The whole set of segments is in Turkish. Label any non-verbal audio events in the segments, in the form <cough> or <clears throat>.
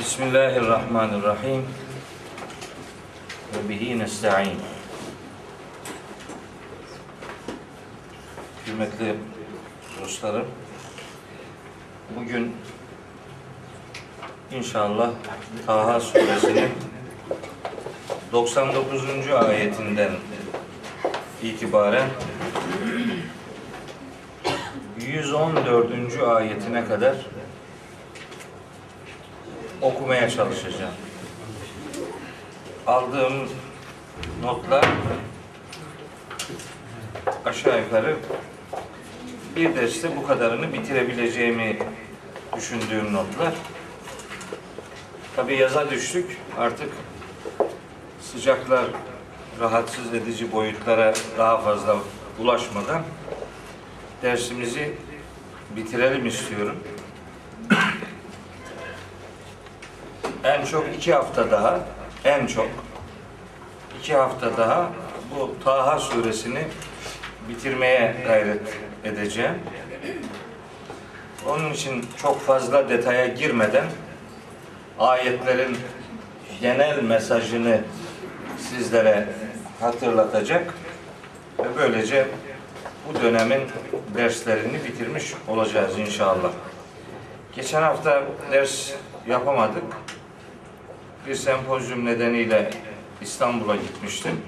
Bismillahirrahmanirrahim. Ve bihi nesta'in. Kıymetli dostlarım, bugün inşallah Taha suresinin 99. ayetinden itibaren 114. ayetine kadar okumaya çalışacağım. Aldığım notlar aşağı yukarı bir derste bu kadarını bitirebileceğimi düşündüğüm notlar. Tabi yaza düştük. Artık sıcaklar rahatsız edici boyutlara daha fazla ulaşmadan dersimizi bitirelim istiyorum. En çok iki hafta daha, en çok iki hafta daha bu Taha suresini bitirmeye gayret edeceğim. Onun için çok fazla detaya girmeden ayetlerin genel mesajını sizlere hatırlatacak ve böylece bu dönemin derslerini bitirmiş olacağız inşallah. Geçen hafta ders yapamadık. Bir sempozyum nedeniyle İstanbul'a gitmiştim.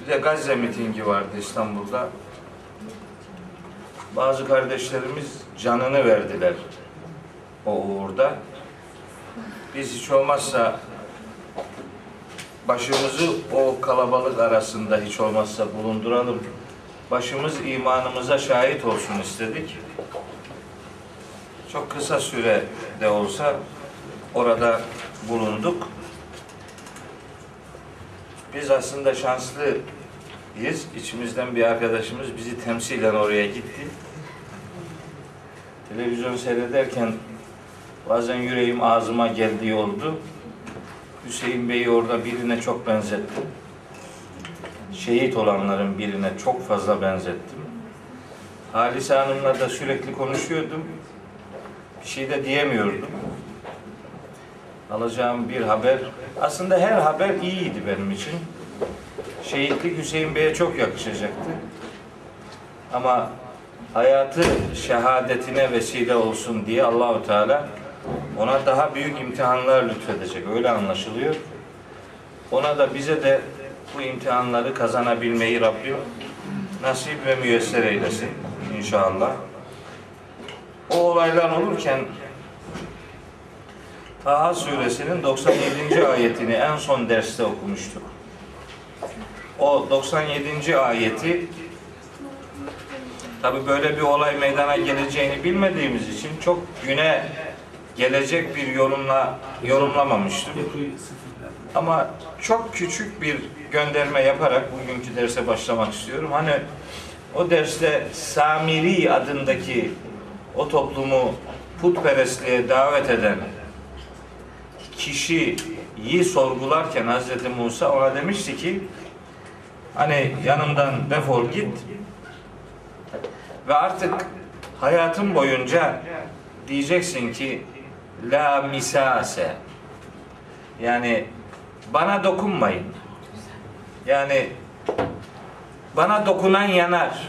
Bir de Gazze mitingi vardı İstanbul'da. Bazı kardeşlerimiz canını verdiler o uğurda. Biz hiç olmazsa başımızı o kalabalık arasında hiç olmazsa bulunduralım. Başımız imanımıza şahit olsun istedik. Çok kısa süre de olsa orada bulunduk. Biz aslında şanslıyız. İçimizden bir arkadaşımız bizi temsilen oraya gitti. Televizyon seyrederken bazen yüreğim ağzıma geldiği oldu. Hüseyin Bey'i orada birine çok benzettim. Şehit olanların birine çok fazla benzettim. Halise Hanım'la da sürekli konuşuyordum. Bir şey de diyemiyordum. Alacağım bir haber, aslında her haber iyiydi benim için. Şehitlik Hüseyin Bey'e çok yakışacaktı. Ama hayatı şehadetine vesile olsun diye Allahu Teala ona daha büyük imtihanlar lütfedecek. Öyle anlaşılıyor. Ona da bize de bu imtihanları kazanabilmeyi Rabbim nasip ve müyesser eylesin inşallah. O olaylar olurken Taha suresinin 97. ayetini en son derste okumuştuk. O 97. ayeti tabi böyle bir olay meydana geleceğini bilmediğimiz için çok güne gelecek bir yorumla yorumlamamıştım. Ama çok küçük bir gönderme yaparak bugünkü derse başlamak istiyorum. Hani o derste Samiri adındaki o toplumu putperestliğe davet eden kişiyi sorgularken Hazreti Musa ona demişti ki hani yanımdan defol git ve artık hayatın boyunca diyeceksin ki la misase yani bana dokunmayın yani bana dokunan yanar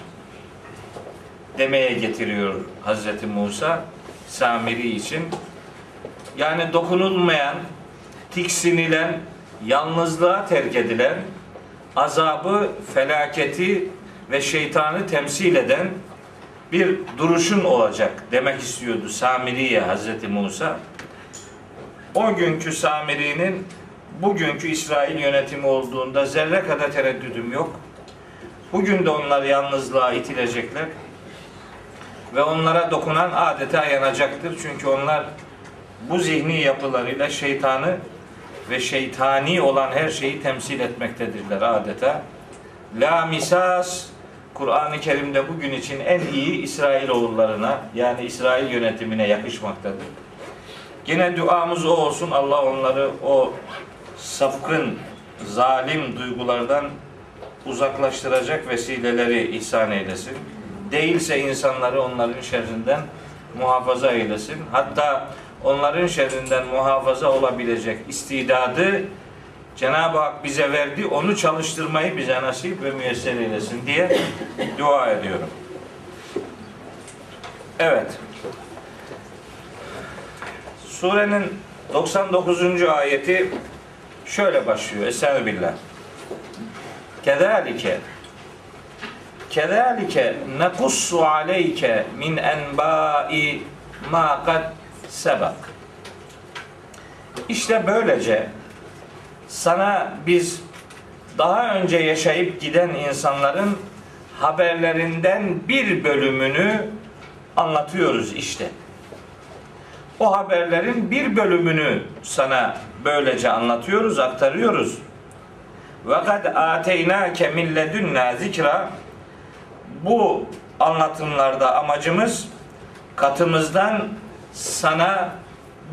demeye getiriyor Hazreti Musa Samiri için. Yani dokunulmayan, tiksinilen, yalnızlığa terk edilen, azabı, felaketi ve şeytanı temsil eden bir duruşun olacak demek istiyordu Samiri'ye Hazreti Musa. O günkü Samiri'nin bugünkü İsrail yönetimi olduğunda zerre kadar tereddüdüm yok. Bugün de onlar yalnızlığa itilecekler ve onlara dokunan adeta yanacaktır. Çünkü onlar bu zihni yapılarıyla şeytanı ve şeytani olan her şeyi temsil etmektedirler adeta. La misas Kur'an-ı Kerim'de bugün için en iyi İsrail oğullarına yani İsrail yönetimine yakışmaktadır. Yine duamız o olsun. Allah onları o sapkın, zalim duygulardan uzaklaştıracak vesileleri ihsan eylesin. Değilse insanları onların şerrinden muhafaza eylesin. Hatta onların şerrinden muhafaza olabilecek istidadı Cenab-ı Hak bize verdi. Onu çalıştırmayı bize nasip ve müyesser eylesin diye dua ediyorum. Evet. Surenin 99. ayeti şöyle başlıyor. Estağfirullah. Kezalike Kezalike nekussu aleyke min enbai ma kad sebak. İşte böylece sana biz daha önce yaşayıp giden insanların haberlerinden bir bölümünü anlatıyoruz işte. O haberlerin bir bölümünü sana böylece anlatıyoruz, aktarıyoruz. Ve kad ateynâke min ledünnâ zikra bu anlatımlarda amacımız katımızdan sana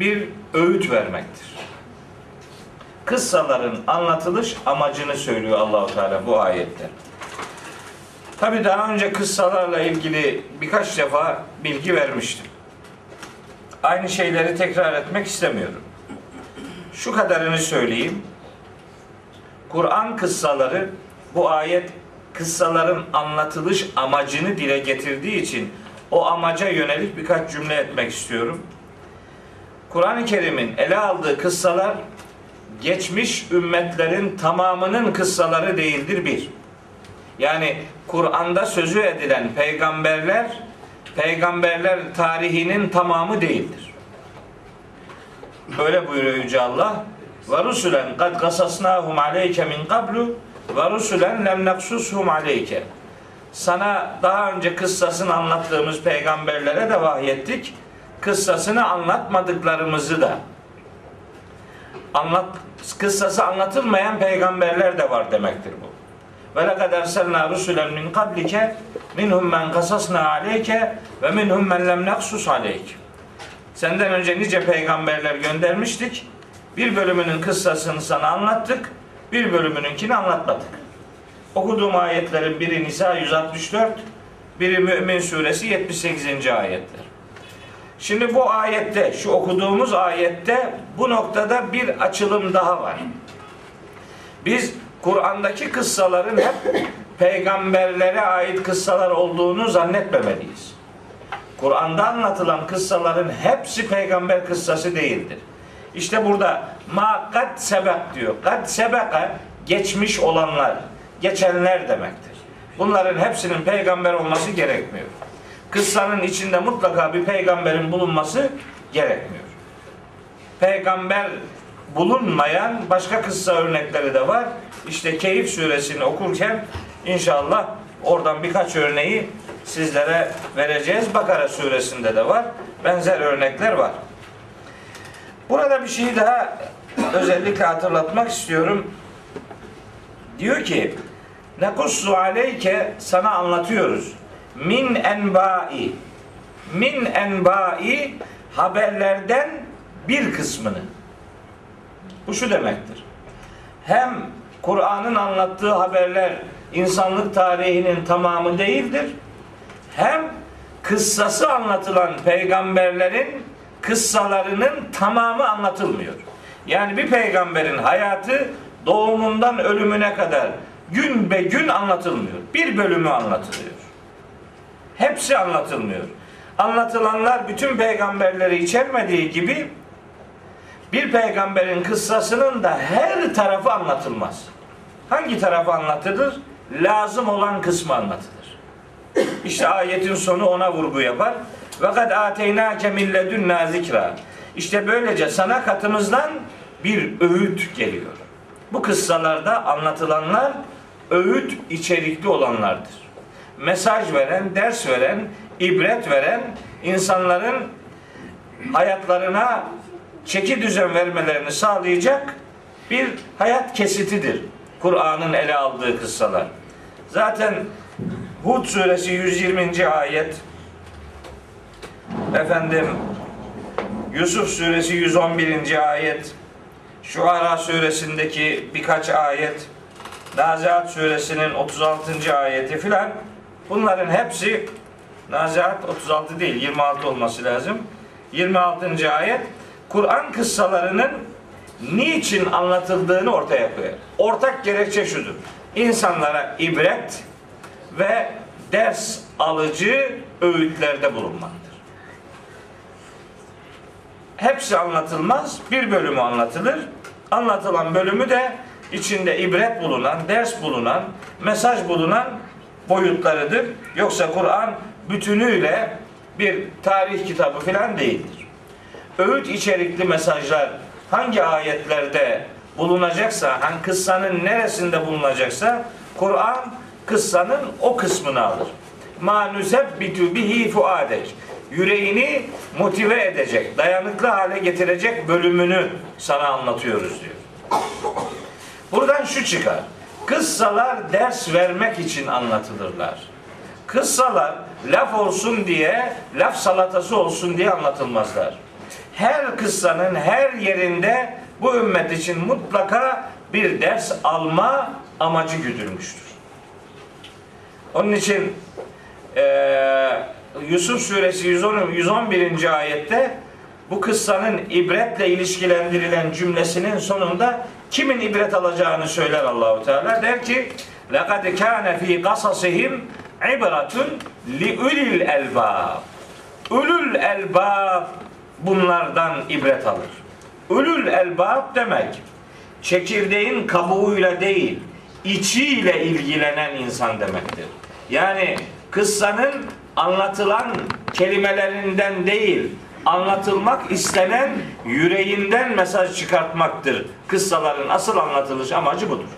bir öğüt vermektir. Kıssaların anlatılış amacını söylüyor Allahu Teala bu ayette. Tabi daha önce kıssalarla ilgili birkaç defa bilgi vermiştim. Aynı şeyleri tekrar etmek istemiyorum. Şu kadarını söyleyeyim. Kur'an kıssaları bu ayet kıssaların anlatılış amacını dile getirdiği için o amaca yönelik birkaç cümle etmek istiyorum. Kur'an-ı Kerim'in ele aldığı kıssalar geçmiş ümmetlerin tamamının kıssaları değildir bir. Yani Kur'an'da sözü edilen peygamberler peygamberler tarihinin tamamı değildir. Böyle buyuruyor Yüce Allah. Ve rusulen kad kasasnahum aleyke min qablu ve rusulen lem naksushum aleyke. Sana daha önce kıssasını anlattığımız peygamberlere de vahyettik. Kıssasını anlatmadıklarımızı da anlat kıssası anlatılmayan peygamberler de var demektir bu. Ve lekad erselna rusulen min kablike minhum men kasasna aleyke ve minhum men lem naksus aleyke. Senden önce nice peygamberler göndermiştik. Bir bölümünün kıssasını sana anlattık. Bir bölümününkini anlatmadık. Okuduğum ayetlerin biri Nisa 164, biri Mümin suresi 78. ayetler. Şimdi bu ayette, şu okuduğumuz ayette bu noktada bir açılım daha var. Biz Kur'an'daki kıssaların hep peygamberlere ait kıssalar olduğunu zannetmemeliyiz. Kur'an'da anlatılan kıssaların hepsi peygamber kıssası değildir. İşte burada ma kad sebek diyor. Kad sebeka geçmiş olanlar, geçenler demektir. Bunların hepsinin peygamber olması gerekmiyor. Kıssanın içinde mutlaka bir peygamberin bulunması gerekmiyor. Peygamber bulunmayan başka kıssa örnekleri de var. İşte Keyif suresini okurken inşallah oradan birkaç örneği sizlere vereceğiz. Bakara suresinde de var. Benzer örnekler var. Burada bir şeyi daha özellikle hatırlatmak istiyorum. Diyor ki Nekussu aleyke sana anlatıyoruz. Min enbai min enbai haberlerden bir kısmını. Bu şu demektir. Hem Kur'an'ın anlattığı haberler insanlık tarihinin tamamı değildir. Hem kıssası anlatılan peygamberlerin kıssalarının tamamı anlatılmıyor. Yani bir peygamberin hayatı doğumundan ölümüne kadar gün be gün anlatılmıyor. Bir bölümü anlatılıyor. Hepsi anlatılmıyor. Anlatılanlar bütün peygamberleri içermediği gibi bir peygamberin kıssasının da her tarafı anlatılmaz. Hangi tarafı anlatılır? Lazım olan kısmı anlatılır. İşte ayetin sonu ona vurgu yapar. Ve kad ateynâke min ledünnâ zikra. İşte böylece sana katımızdan bir öğüt geliyor. Bu kıssalarda anlatılanlar öğüt içerikli olanlardır. Mesaj veren, ders veren, ibret veren, insanların hayatlarına çeki düzen vermelerini sağlayacak bir hayat kesitidir. Kur'an'ın ele aldığı kıssalar. Zaten Hud suresi 120. ayet efendim Yusuf suresi 111. ayet Şuara suresindeki birkaç ayet Naziat suresinin 36. ayeti filan bunların hepsi Naziat 36 değil 26 olması lazım. 26. ayet Kur'an kıssalarının niçin anlatıldığını ortaya koyar. Ortak gerekçe şudur. İnsanlara ibret ve ders alıcı öğütlerde bulunmaktır. Hepsi anlatılmaz. Bir bölümü anlatılır. Anlatılan bölümü de içinde ibret bulunan, ders bulunan, mesaj bulunan boyutlarıdır. Yoksa Kur'an bütünüyle bir tarih kitabı falan değildir. Öğüt içerikli mesajlar hangi ayetlerde bulunacaksa, hangi kıssanın neresinde bulunacaksa Kur'an kıssanın o kısmını alır. Ma nusebbitu bihi fuadek. Yüreğini motive edecek, dayanıklı hale getirecek bölümünü sana anlatıyoruz diyor. Buradan şu çıkar. Kıssalar ders vermek için anlatılırlar. Kıssalar laf olsun diye, laf salatası olsun diye anlatılmazlar. Her kıssanın her yerinde bu ümmet için mutlaka bir ders alma amacı güdülmüştür. Onun için e, Yusuf suresi 110, 111. ayette bu kıssanın ibretle ilişkilendirilen cümlesinin sonunda kimin ibret alacağını söyler Allahu Teala. Der ki: "Lekad kana fi qasasihim ibretun li ulil elbab." Ulul elbab bunlardan ibret alır. Ulul elbab demek çekirdeğin kabuğuyla değil, içiyle ilgilenen insan demektir. Yani kıssanın anlatılan kelimelerinden değil, anlatılmak istenen yüreğinden mesaj çıkartmaktır. Kıssaların asıl anlatılış amacı budur.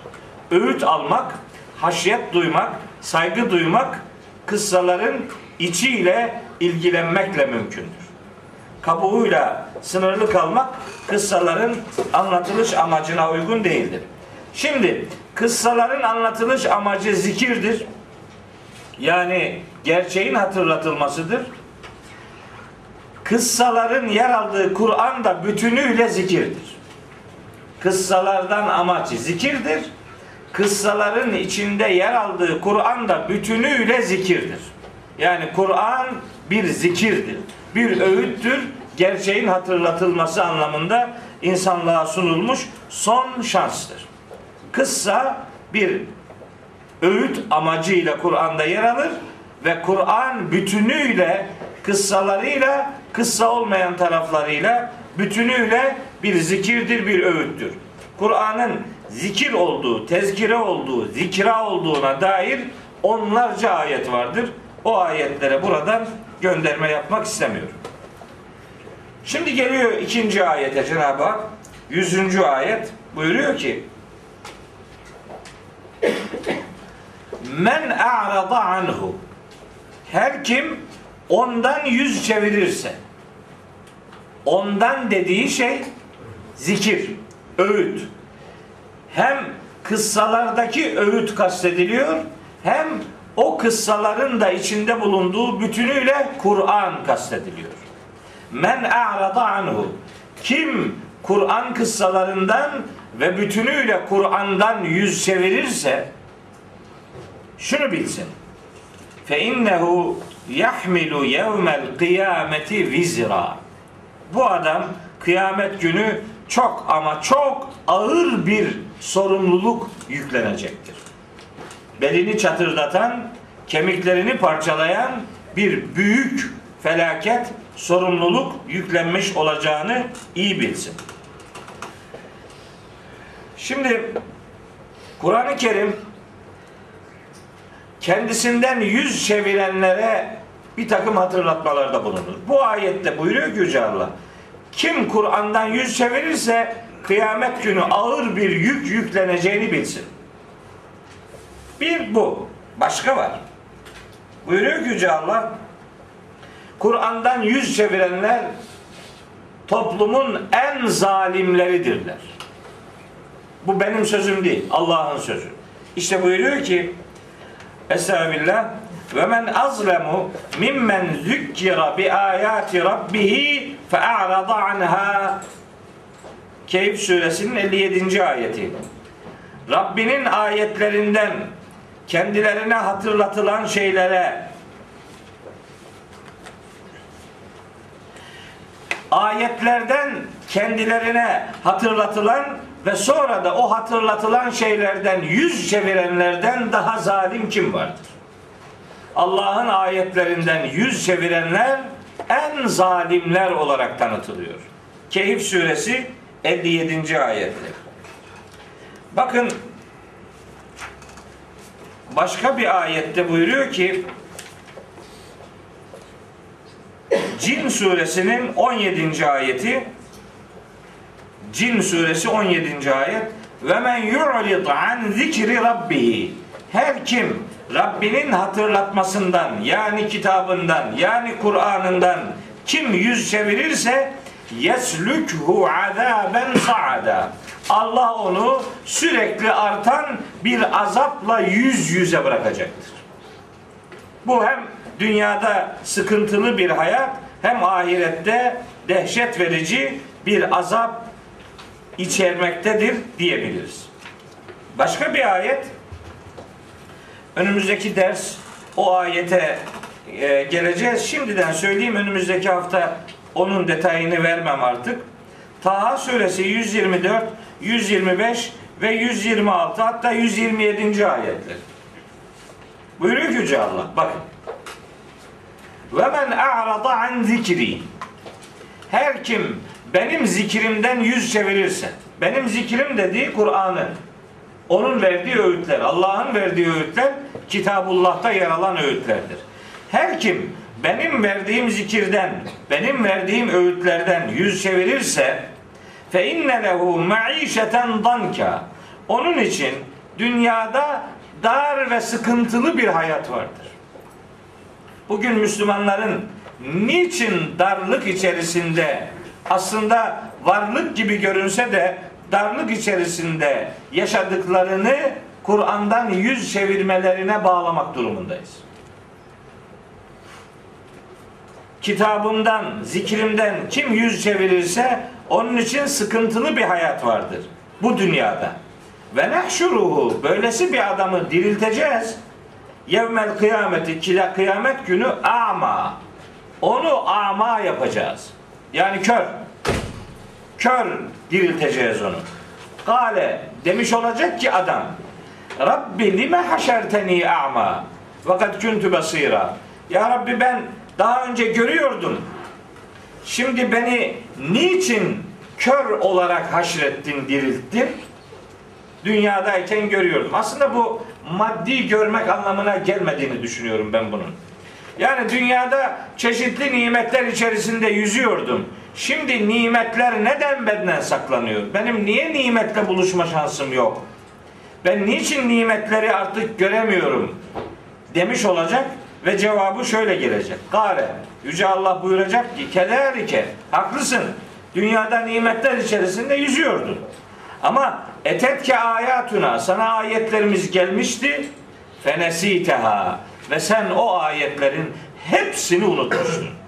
Öğüt almak, haşyet duymak, saygı duymak kıssaların içiyle ilgilenmekle mümkündür. Kabuğuyla sınırlı kalmak kıssaların anlatılış amacına uygun değildir. Şimdi kıssaların anlatılış amacı zikirdir. Yani gerçeğin hatırlatılmasıdır. Kıssaların yer aldığı Kur'an da bütünüyle zikirdir. Kıssalardan amacı zikirdir. Kıssaların içinde yer aldığı Kur'an da bütünüyle zikirdir. Yani Kur'an bir zikirdir. Bir öğüttür. Gerçeğin hatırlatılması anlamında insanlığa sunulmuş son şanstır. Kıssa bir öğüt amacıyla Kur'an'da yer alır ve Kur'an bütünüyle kıssalarıyla kıssa olmayan taraflarıyla bütünüyle bir zikirdir, bir öğüttür. Kur'an'ın zikir olduğu, tezkire olduğu, zikra olduğuna dair onlarca ayet vardır. O ayetlere buradan gönderme yapmak istemiyorum. Şimdi geliyor ikinci ayete Cenab-ı Hak. Yüzüncü ayet buyuruyor ki Men a'rada anhu Her kim ondan yüz çevirirse ondan dediği şey zikir, öğüt. Hem kıssalardaki öğüt kastediliyor hem o kıssaların da içinde bulunduğu bütünüyle Kur'an kastediliyor. Men a'rada anhu. Kim Kur'an kıssalarından ve bütünüyle Kur'an'dan yüz çevirirse şunu bilsin. Fe innehu yahmilu yevmel kıyameti vizra. Bu adam kıyamet günü çok ama çok ağır bir sorumluluk yüklenecektir. Belini çatırdatan, kemiklerini parçalayan bir büyük felaket, sorumluluk yüklenmiş olacağını iyi bilsin. Şimdi Kur'an-ı Kerim kendisinden yüz çevirenlere bir takım hatırlatmalarda bulunur. Bu ayette buyuruyor ki Yüce Allah. Kim Kur'an'dan yüz çevirirse kıyamet günü ağır bir yük yükleneceğini bilsin. Bir bu. Başka var. Buyuruyor ki Yüce Allah. Kur'an'dan yüz çevirenler toplumun en zalimleridirler. Bu benim sözüm değil. Allah'ın sözü. İşte buyuruyor ki Estağfirullah. Ve men azlemu mimmen zükkira bi ayati rabbihi fe a'rada anha. Keyif suresinin 57. ayeti. Rabbinin ayetlerinden kendilerine hatırlatılan şeylere ayetlerden kendilerine hatırlatılan ve sonra da o hatırlatılan şeylerden yüz çevirenlerden daha zalim kim vardır? Allah'ın ayetlerinden yüz çevirenler en zalimler olarak tanıtılıyor. Kehif suresi 57. ayette. Bakın başka bir ayette buyuruyor ki Cin suresinin 17. ayeti Cin suresi 17. ayet ve men yu'rid an zikri rabbihi her kim Rabbinin hatırlatmasından yani kitabından yani Kur'an'ından kim yüz çevirirse yeslükhu azaben sa'ada Allah onu sürekli artan bir azapla yüz yüze bırakacaktır. Bu hem dünyada sıkıntılı bir hayat hem ahirette dehşet verici bir azap içermektedir diyebiliriz. Başka bir ayet önümüzdeki ders o ayete e, geleceğiz. Şimdiden söyleyeyim önümüzdeki hafta onun detayını vermem artık. Taha suresi 124, 125 ve 126 hatta 127. ayetler. Buyuruyor ki Yüce Allah. Bakın. Ve men a'rada an zikri. Her kim benim zikrimden yüz çevirirse, benim zikrim dediği Kur'an'ın, onun verdiği öğütler, Allah'ın verdiği öğütler Kitabullah'ta yer alan öğütlerdir. Her kim benim verdiğim zikirden, benim verdiğim öğütlerden yüz çevirirse fe inne lehu maişeten danka. Onun için dünyada dar ve sıkıntılı bir hayat vardır. Bugün Müslümanların niçin darlık içerisinde aslında varlık gibi görünse de darlık içerisinde yaşadıklarını Kur'an'dan yüz çevirmelerine bağlamak durumundayız. Kitabımdan, zikrimden kim yüz çevirirse onun için sıkıntılı bir hayat vardır bu dünyada. Ve nehşuruhu böylesi bir adamı dirilteceğiz. Yevmel kıyameti kila kıyamet günü ama onu ama yapacağız. Yani kör. Kör dirilteceğiz onu. Kale demiş olacak ki adam Rabbi lime haşerteni a'ma fakat kuntu basira. Ya Rabbi ben daha önce görüyordum. Şimdi beni niçin kör olarak haşrettin, dirilttin? Dünyadayken görüyordum. Aslında bu maddi görmek anlamına gelmediğini düşünüyorum ben bunun. Yani dünyada çeşitli nimetler içerisinde yüzüyordum. Şimdi nimetler neden benden saklanıyor? Benim niye nimetle buluşma şansım yok? Ben niçin nimetleri artık göremiyorum? Demiş olacak ve cevabı şöyle gelecek. Gare, Yüce Allah buyuracak ki, kederike, haklısın. Dünyada nimetler içerisinde yüzüyordun. Ama etetke ayatuna, sana ayetlerimiz gelmişti. Fenesiteha. Ve sen o ayetlerin hepsini unutmuştun.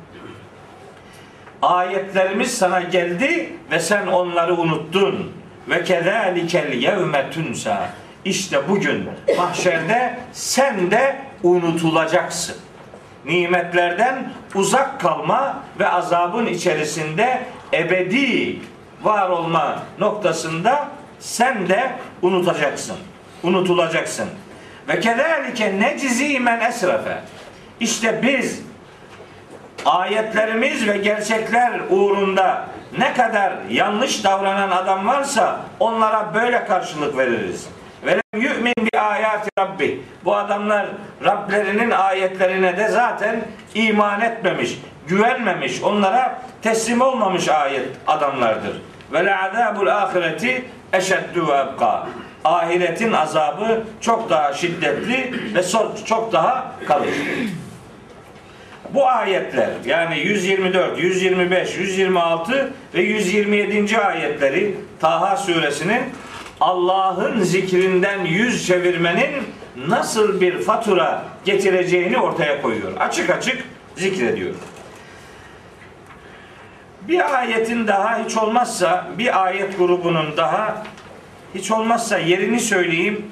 Ayetlerimiz sana geldi ve sen onları unuttun. Ve kezalikel yevme tunsa. İşte bugün mahşerde sen de unutulacaksın. Nimetlerden uzak kalma ve azabın içerisinde ebedi var olma noktasında sen de unutacaksın. Unutulacaksın. Ve kezalike necizi men esrefe. İşte biz ayetlerimiz ve gerçekler uğrunda ne kadar yanlış davranan adam varsa onlara böyle karşılık veririz. Ve yu'min bi ayati rabbi. Bu adamlar Rablerinin ayetlerine de zaten iman etmemiş, güvenmemiş, onlara teslim olmamış ayet adamlardır. Ve le azabul ahireti eşeddu ve ebqa. Ahiretin azabı çok daha şiddetli ve çok daha kalıcı. Bu ayetler yani 124, 125, 126 ve 127. ayetleri Taha suresinin Allah'ın zikrinden yüz çevirmenin nasıl bir fatura getireceğini ortaya koyuyor. Açık açık zikrediyor. Bir ayetin daha hiç olmazsa bir ayet grubunun daha hiç olmazsa yerini söyleyeyim.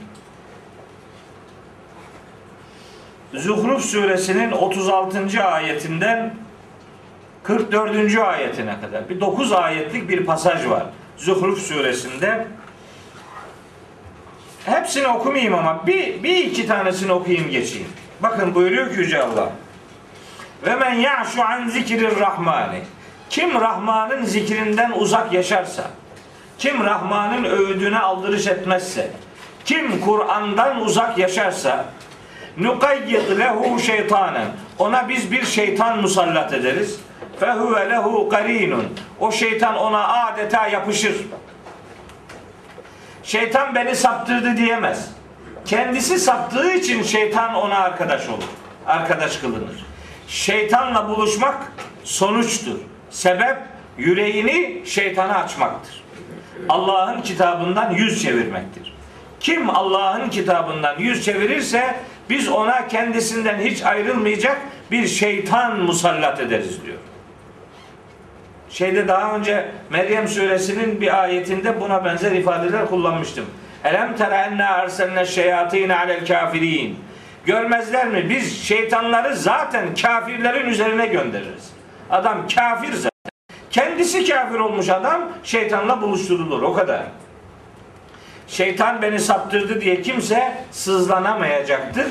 Zuhruf suresinin 36. ayetinden 44. ayetine kadar bir 9 ayetlik bir pasaj var. Zuhruf suresinde. Hepsini okumayayım ama bir, bir iki tanesini okuyayım geçeyim. Bakın buyuruyor ki Yüce Allah. Ve men ya'şu an zikrir rahmani. Kim Rahman'ın zikrinden uzak yaşarsa, kim Rahman'ın öğüdüne aldırış etmezse, kim Kur'an'dan uzak yaşarsa, nukayyid lehu şeytanen. Ona biz bir şeytan musallat ederiz. Fehuve lehu qarinun. O şeytan ona adeta yapışır. Şeytan beni saptırdı diyemez. Kendisi saptığı için şeytan ona arkadaş olur. Arkadaş kılınır. Şeytanla buluşmak sonuçtur. Sebep yüreğini şeytana açmaktır. Allah'ın kitabından yüz çevirmektir. Kim Allah'ın kitabından yüz çevirirse biz ona kendisinden hiç ayrılmayacak bir şeytan musallat ederiz diyor. Şeyde daha önce Meryem suresinin bir ayetinde buna benzer ifadeler kullanmıştım. Elem tera enna arselne şeyatine alel kafirin. Görmezler mi? Biz şeytanları zaten kafirlerin üzerine göndeririz. Adam kafir zaten. Kendisi kafir olmuş adam şeytanla buluşturulur. O kadar. Şeytan beni saptırdı diye kimse sızlanamayacaktır.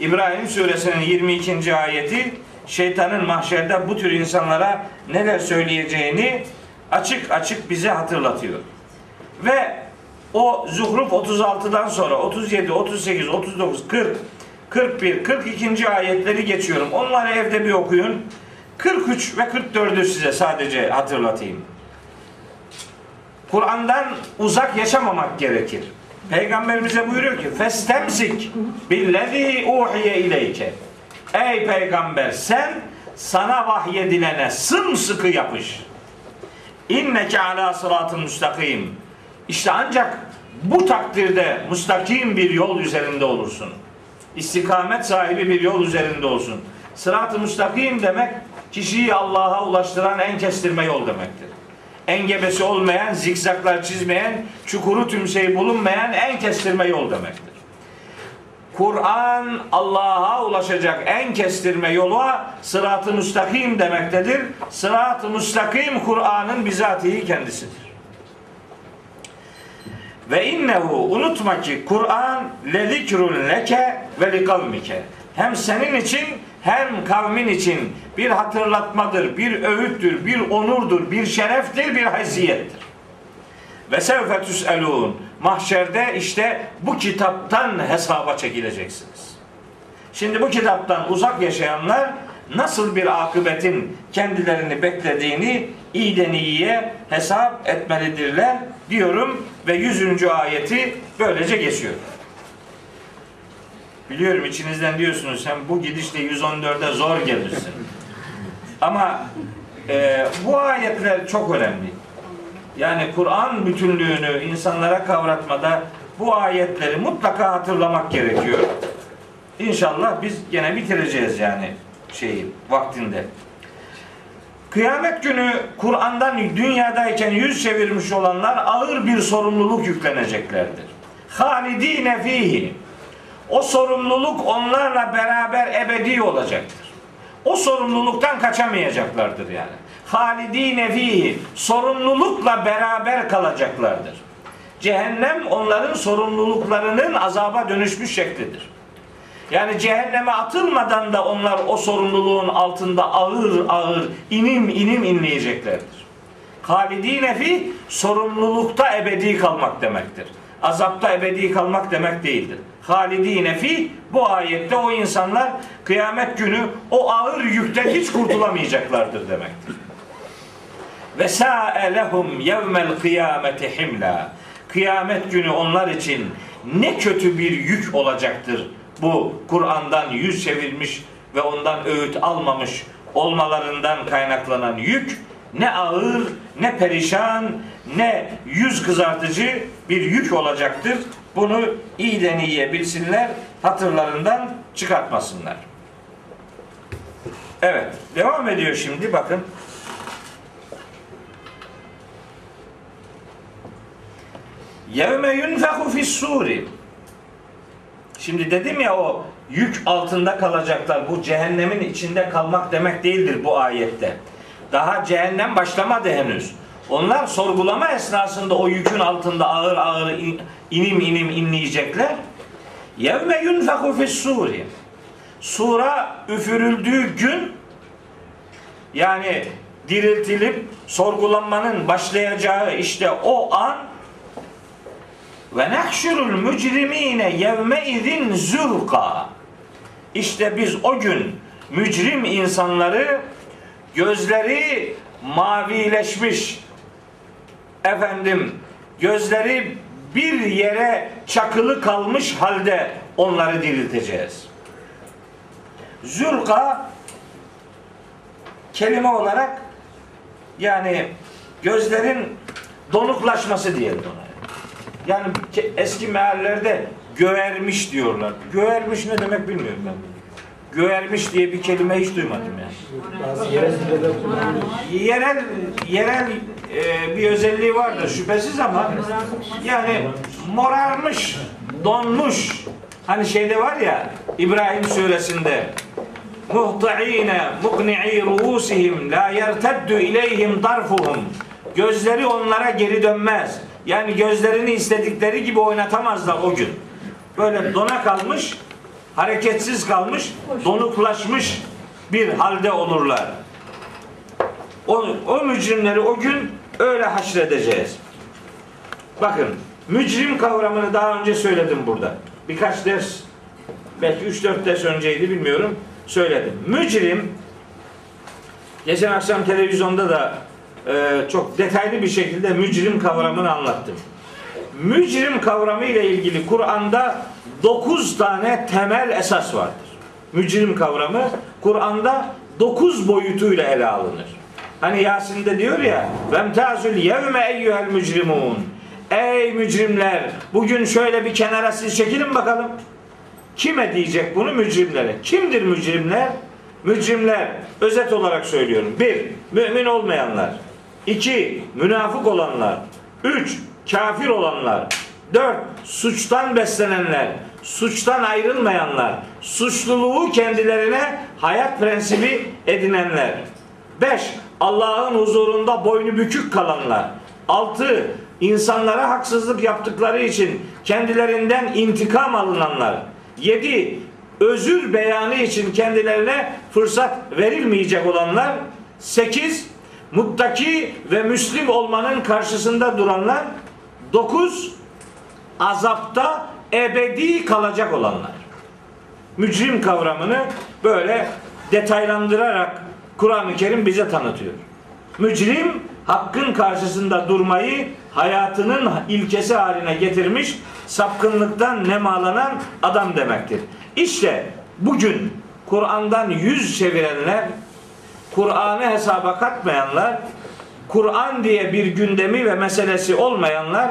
İbrahim suresinin 22. ayeti şeytanın mahşerde bu tür insanlara neler söyleyeceğini açık açık bize hatırlatıyor. Ve o Zuhruf 36'dan sonra 37, 38, 39, 40, 41, 42. ayetleri geçiyorum. Onları evde bir okuyun. 43 ve 44'ü size sadece hatırlatayım. Kur'an'dan uzak yaşamamak gerekir. Peygamber bize buyuruyor ki festemsik billezî uhiye ileyke. Ey peygamber sen sana vahyedilene sımsıkı yapış. İnneke ala sıratın müstakim. İşte ancak bu takdirde müstakim bir yol üzerinde olursun. İstikamet sahibi bir yol üzerinde olsun. Sırat-ı müstakim demek kişiyi Allah'a ulaştıran en kestirme yol demektir. Engebesi olmayan, zikzaklar çizmeyen, çukuru tümseyi bulunmayan en kestirme yol demektir. Kur'an Allah'a ulaşacak en kestirme yola sırat-ı müstakim demektedir. Sırat-ı müstakim Kur'an'ın bizatihi kendisidir. Ve innehu unutma ki Kur'an le zikrun leke ve li kavmike. Hem senin için hem kavmin için bir hatırlatmadır, bir öğüttür, bir onurdur, bir şereftir, bir haysiyettir. Ve sevfe tüselun. Mahşerde işte bu kitaptan hesaba çekileceksiniz. Şimdi bu kitaptan uzak yaşayanlar nasıl bir akıbetin kendilerini beklediğini iyiden iyiye hesap etmelidirler diyorum ve 100. ayeti böylece geçiyor. Biliyorum içinizden diyorsunuz sen bu gidişle 114'e zor gelirsin. Ama e, bu ayetler çok önemli. Yani Kur'an bütünlüğünü insanlara kavratmada bu ayetleri mutlaka hatırlamak gerekiyor. İnşallah biz gene bitireceğiz yani şeyi vaktinde. Kıyamet günü Kur'an'dan dünyadayken yüz çevirmiş olanlar ağır bir sorumluluk yükleneceklerdir. Halidine fihi. O sorumluluk onlarla beraber ebedi olacaktır. O sorumluluktan kaçamayacaklardır yani. Halidine fihi. Sorumlulukla beraber kalacaklardır. Cehennem onların sorumluluklarının azaba dönüşmüş şeklidir. Yani cehenneme atılmadan da onlar o sorumluluğun altında ağır ağır inim inim inleyeceklerdir. Halidine fi sorumlulukta ebedi kalmak demektir. Azapta ebedi kalmak demek değildir. Halidine fi bu ayette o insanlar kıyamet günü o ağır yükten hiç kurtulamayacaklardır demektir. Ve sa'e lehum yevmel kıyameti himla. Kıyamet günü onlar için ne kötü bir yük olacaktır bu Kur'an'dan yüz çevirmiş ve ondan öğüt almamış olmalarından kaynaklanan yük ne ağır, ne perişan, ne yüz kızartıcı bir yük olacaktır. Bunu iyiden iyiye bilsinler, hatırlarından çıkartmasınlar. Evet, devam ediyor şimdi bakın. Yevme yunfehu fis-suri Şimdi dedim ya o yük altında kalacaklar. Bu cehennemin içinde kalmak demek değildir bu ayette. Daha cehennem başlamadı henüz. Onlar sorgulama esnasında o yükün altında ağır ağır inim inim inleyecekler. Yevme yunfeku fis suri. Sura üfürüldüğü gün yani diriltilip sorgulanmanın başlayacağı işte o an ve nehşurul mücrimine yevme izin zurqa. İşte biz o gün mücrim insanları gözleri mavileşmiş efendim gözleri bir yere çakılı kalmış halde onları dirilteceğiz. Zülka kelime olarak yani gözlerin donuklaşması diyelim ona. Yani eski meallerde göğermiş diyorlar. Göğermiş ne demek bilmiyorum ben. Göğermiş diye bir kelime hiç duymadım yani. Yerel. Yerel yerel e, bir özelliği vardır şüphesiz ama yani morarmış, donmuş. Hani şeyde var ya İbrahim suresinde muhtaine mukni'i ruusihim la yerteddu ileyhim tarfuhum gözleri onlara geri dönmez. Yani gözlerini istedikleri gibi oynatamazlar o gün. Böyle dona kalmış, hareketsiz kalmış, donuklaşmış bir halde olurlar. O, o mücrimleri o gün öyle haşredeceğiz. Bakın mücrim kavramını daha önce söyledim burada. Birkaç ders belki 3-4 ders önceydi bilmiyorum söyledim. Mücrim geçen akşam televizyonda da e, çok detaylı bir şekilde mücrim kavramını anlattım. Mücrim kavramı ile ilgili Kur'an'da 9 tane temel esas vardır. Mücrim kavramı Kur'an'da 9 boyutuyla ele alınır. Hani Yasin'de diyor ya Vemtazül yevme eyyühel mücrimun Ey mücrimler bugün şöyle bir kenara siz çekilin bakalım. Kime diyecek bunu mücrimlere? Kimdir mücrimler? Mücrimler özet olarak söylüyorum. Bir, mümin olmayanlar. iki münafık olanlar. Üç, kafir olanlar. Dört, suçtan beslenenler. Suçtan ayrılmayanlar. Suçluluğu kendilerine hayat prensibi edinenler. Beş, Allah'ın huzurunda boynu bükük kalanlar. Altı, insanlara haksızlık yaptıkları için kendilerinden intikam alınanlar. 7. Özür beyanı için kendilerine fırsat verilmeyecek olanlar. 8. Muttaki ve Müslim olmanın karşısında duranlar. 9. Azapta ebedi kalacak olanlar. Mücrim kavramını böyle detaylandırarak Kur'an-ı Kerim bize tanıtıyor. Mücrim hakkın karşısında durmayı hayatının ilkesi haline getirmiş, sapkınlıktan nemalanan adam demektir. İşte bugün Kur'an'dan yüz çevirenler, Kur'an'ı hesaba katmayanlar, Kur'an diye bir gündemi ve meselesi olmayanlar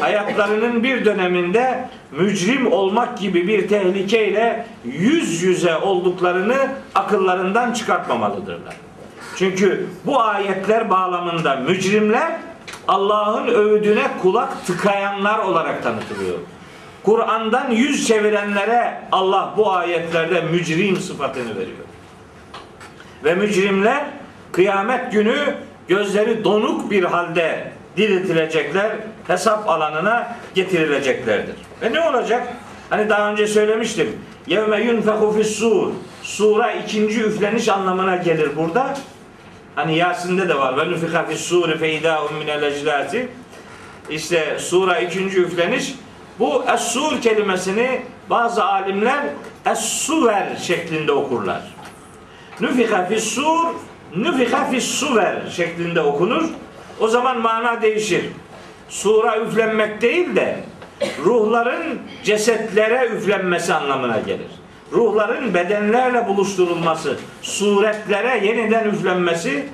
hayatlarının bir döneminde mücrim olmak gibi bir tehlikeyle yüz yüze olduklarını akıllarından çıkartmamalıdırlar. Çünkü bu ayetler bağlamında mücrimler Allah'ın övdüğüne kulak tıkayanlar olarak tanıtılıyor. Kur'an'dan yüz çevirenlere Allah bu ayetlerde mücrim sıfatını veriyor. Ve mücrimler kıyamet günü gözleri donuk bir halde diriltilecekler, hesap alanına getirileceklerdir. Ve ne olacak? Hani daha önce söylemiştim. Yevme yunfehu fis-sur. Sura ikinci üfleniş anlamına gelir burada. Hani Yasin'de de var. Ve nufika fis-suri fe idahum minel eclati. İşte sura ikinci üfleniş. Bu es-sur kelimesini bazı alimler es-suver şeklinde okurlar. Nufika fis-sur, nufika fis-suver şeklinde okunur. O zaman mana değişir. Sura üflenmek değil de ruhların cesetlere üflenmesi anlamına gelir. Ruhların bedenlerle buluşturulması, suretlere yeniden üflenmesi,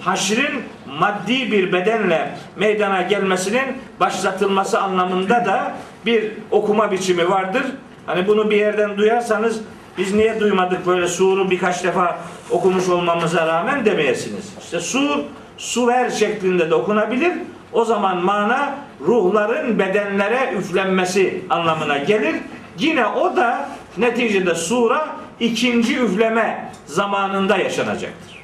haşrin maddi bir bedenle meydana gelmesinin başlatılması anlamında da bir okuma biçimi vardır. Hani bunu bir yerden duyarsanız biz niye duymadık böyle suru birkaç defa okumuş olmamıza rağmen demeyesiniz. İşte sur, suver şeklinde de okunabilir. O zaman mana ruhların bedenlere üflenmesi anlamına gelir. Yine o da neticede sura ikinci üfleme zamanında yaşanacaktır.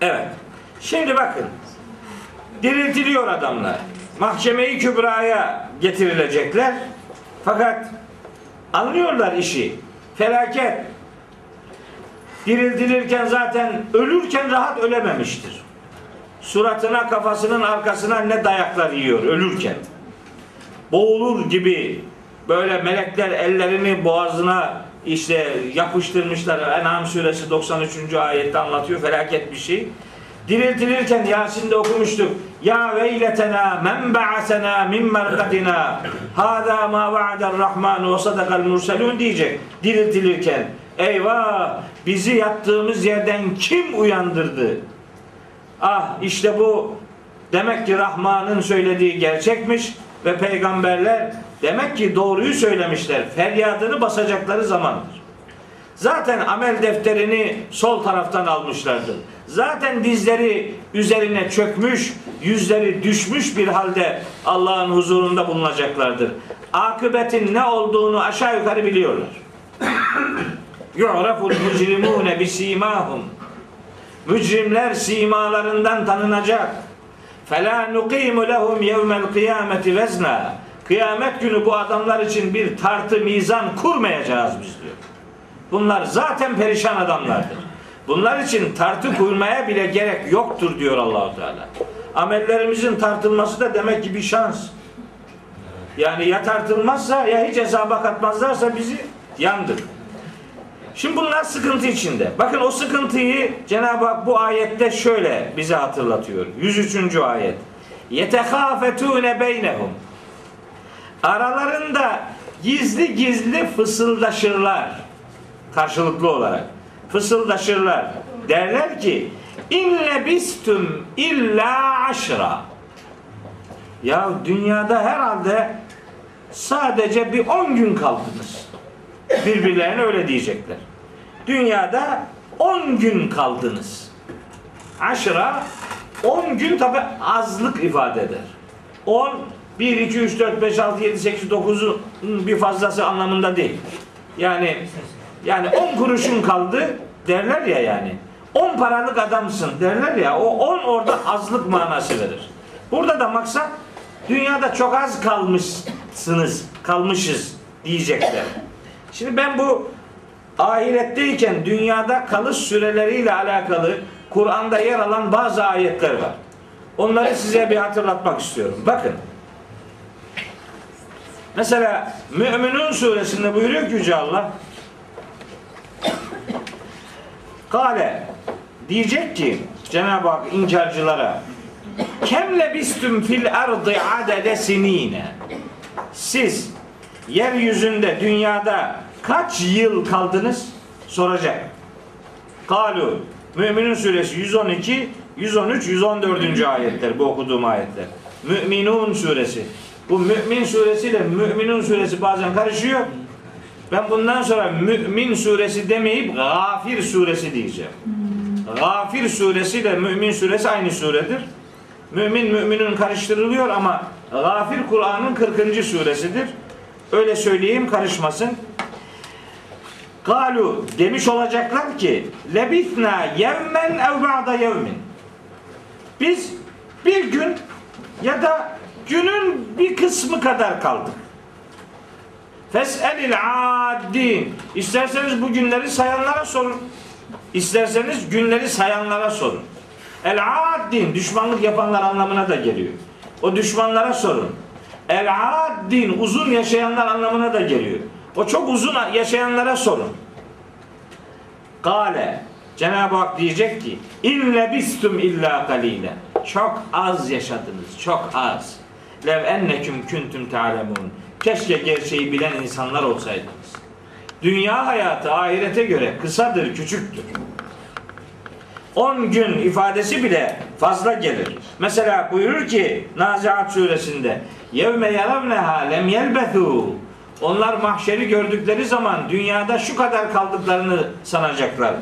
Evet. Şimdi bakın. Diriltiliyor adamlar. Mahkemeyi kübraya getirilecekler. Fakat anlıyorlar işi. Felaket. Diriltilirken zaten ölürken rahat ölememiştir. Suratına kafasının arkasına ne dayaklar yiyor ölürken. Boğulur gibi böyle melekler ellerini boğazına işte yapıştırmışlar. En'am suresi 93. ayette anlatıyor felaket bir şey. Diriltilirken Yasin'de okumuştuk. Ya veyletena men ba'asena min merkadina hada ma va'adar rahman ve sadakal murselun diyecek diriltilirken. Eyvah bizi yattığımız yerden kim uyandırdı? Ah işte bu demek ki Rahman'ın söylediği gerçekmiş ve peygamberler demek ki doğruyu söylemişler. Feryadını basacakları zamandır. Zaten amel defterini sol taraftan almışlardı. Zaten dizleri üzerine çökmüş, yüzleri düşmüş bir halde Allah'ın huzurunda bulunacaklardır. Akıbetin ne olduğunu aşağı yukarı biliyorlar. <coughs> Yu'raful mücrimune bisimahum. Mücrimler simalarından tanınacak. Fela nuqimu lehum yevmel kıyameti vezna. Kıyamet günü bu adamlar için bir tartı mizan kurmayacağız biz diyor. Bunlar zaten perişan adamlardır. Bunlar için tartı kurmaya bile gerek yoktur diyor Allahu Teala. Amellerimizin tartılması da demek ki bir şans. Yani ya tartılmazsa ya hiç hesaba katmazlarsa bizi yandır. Şimdi bunlar sıkıntı içinde. Bakın o sıkıntıyı Cenab-ı Hak bu ayette şöyle bize hatırlatıyor. 103. ayet. Yetehafetune beynehum. Aralarında gizli gizli fısıldaşırlar. Karşılıklı olarak. Fısıldaşırlar. Derler ki İlle bistüm illa aşra. Ya dünyada herhalde sadece bir 10 gün kaldınız. Birbirlerine öyle diyecekler. Dünyada 10 gün kaldınız. Aşıra 10 gün tabi azlık ifade eder. 10 1, 2, 3, 4, 5, 6, 7, 8, 9'un bir fazlası anlamında değil. Yani yani 10 kuruşun kaldı derler ya yani. 10 paralık adamsın derler ya. O 10 orada azlık manası verir. Burada da maksat dünyada çok az kalmışsınız, kalmışız diyecekler. Şimdi ben bu ahiretteyken dünyada kalış süreleriyle alakalı Kur'an'da yer alan bazı ayetler var. Onları size bir hatırlatmak istiyorum. Bakın. Mesela Müminun suresinde buyuruyor ki Yüce Allah Kale diyecek ki Cenab-ı Hak inkarcılara Kemle bistüm fil ardı adede sinine Siz yeryüzünde dünyada kaç yıl kaldınız? Soracak. Kalu Müminun suresi 112, 113, 114. ayetler bu okuduğum ayetler. Müminun suresi. Bu Mümin suresiyle Müminun suresi bazen karışıyor. Ben bundan sonra Mümin suresi demeyip Gafir suresi diyeceğim. Gafir suresi ile Mümin suresi aynı suredir. Mümin müminin karıştırılıyor ama Gafir Kur'an'ın 40. suresidir. Öyle söyleyeyim karışmasın. Galu demiş olacaklar ki lebithna yevmen ev ba'da yevmin. Biz bir gün ya da günün bir kısmı kadar kaldık. Fes'elil addin. İsterseniz bu günleri sayanlara sorun. İsterseniz günleri sayanlara sorun. El addin düşmanlık yapanlar anlamına da geliyor. O düşmanlara sorun. El addin uzun yaşayanlar anlamına da geliyor. O çok uzun yaşayanlara sorun. Kale Cenab-ı Hak diyecek ki ille bistum illa kalile. Çok az yaşadınız. Çok az. Lev enneküm küntüm ta'lemun. Keşke gerçeği bilen insanlar olsaydınız. Dünya hayatı ahirete göre kısadır, küçüktür. 10 gün ifadesi bile fazla gelir. Mesela buyurur ki Naziat suresinde yevme yaravneha lem yelbethu onlar mahşeri gördükleri zaman dünyada şu kadar kaldıklarını sanacaklar.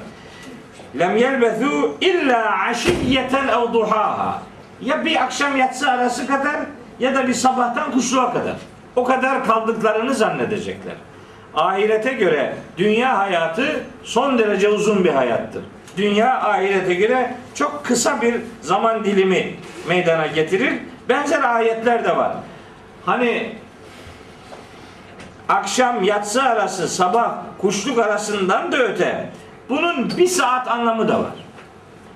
Lem yelbethu illa aşiyeten ev duhaha. Ya bir akşam yatsı arası kadar ya da bir sabahtan kuşluğa kadar. O kadar kaldıklarını zannedecekler. Ahirete göre dünya hayatı son derece uzun bir hayattır. Dünya ahirete göre çok kısa bir zaman dilimi meydana getirir. Benzer ayetler de var. Hani akşam yatsı arası sabah kuşluk arasından da öte bunun bir saat anlamı da var.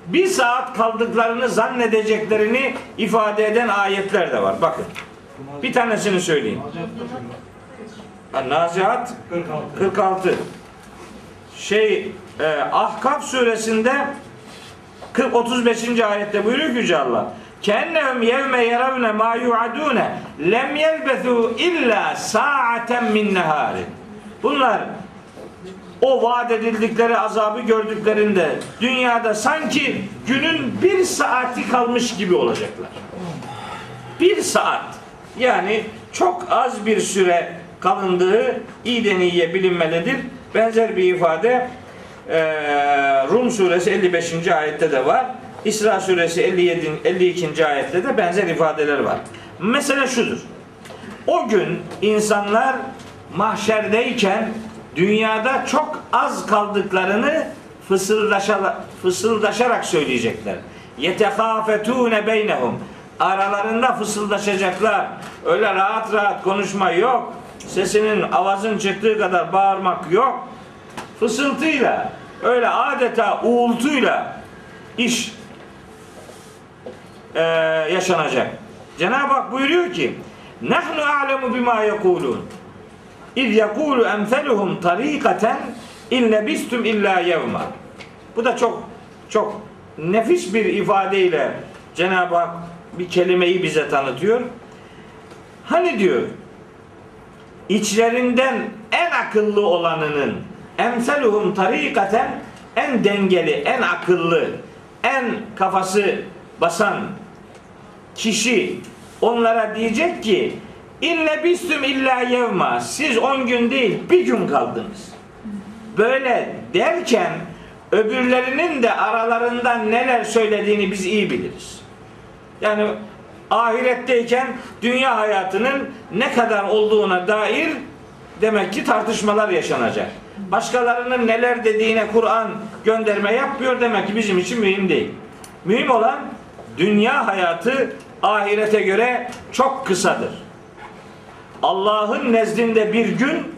Bir saat kaldıklarını zannedeceklerini ifade eden ayetler de var. Bakın. Bir tanesini söyleyeyim. Ha, Nazihat 46. 46. Şey e, Ahkaf suresinde 40 35. ayette buyuruyor ki Yüce Allah. Kennehum yevme yeravne ma yu'adune lem yelbethu illa sa'aten min neharin. Bunlar o vaat edildikleri azabı gördüklerinde dünyada sanki günün bir saati kalmış gibi olacaklar. Bir saat. Yani çok az bir süre kalındığı iyiden iyiye bilinmelidir. Benzer bir ifade eee, Rum suresi 55. ayette de var. İsra suresi 57 52. ayette de benzer ifadeler var. Mesele şudur. O gün insanlar mahşerdeyken dünyada çok az kaldıklarını fısıldaşarak, fısıldaşarak söyleyecekler. Yetehafetune beynehum. Aralarında fısıldaşacaklar. Öyle rahat rahat konuşma yok. Sesinin avazın çıktığı kadar bağırmak yok. Fısıltıyla, öyle adeta uğultuyla iş eee, yaşanacak. Cenab-ı Hak buyuruyor ki Nahnu a'lemu bima yekulun İz yekulu emseluhum tarikaten in lebistum illa yevma. Bu da çok çok nefis bir ifadeyle Cenab-ı Hak bir kelimeyi bize tanıtıyor. Hani diyor içlerinden en akıllı olanının emseluhum tarikaten en dengeli, en akıllı, en kafası basan kişi onlara diyecek ki İlle bistüm illa yevma. Siz 10 gün değil bir gün kaldınız. Böyle derken öbürlerinin de aralarından neler söylediğini biz iyi biliriz. Yani ahiretteyken dünya hayatının ne kadar olduğuna dair demek ki tartışmalar yaşanacak. Başkalarının neler dediğine Kur'an gönderme yapmıyor demek ki bizim için mühim değil. Mühim olan dünya hayatı ahirete göre çok kısadır. Allah'ın nezdinde bir gün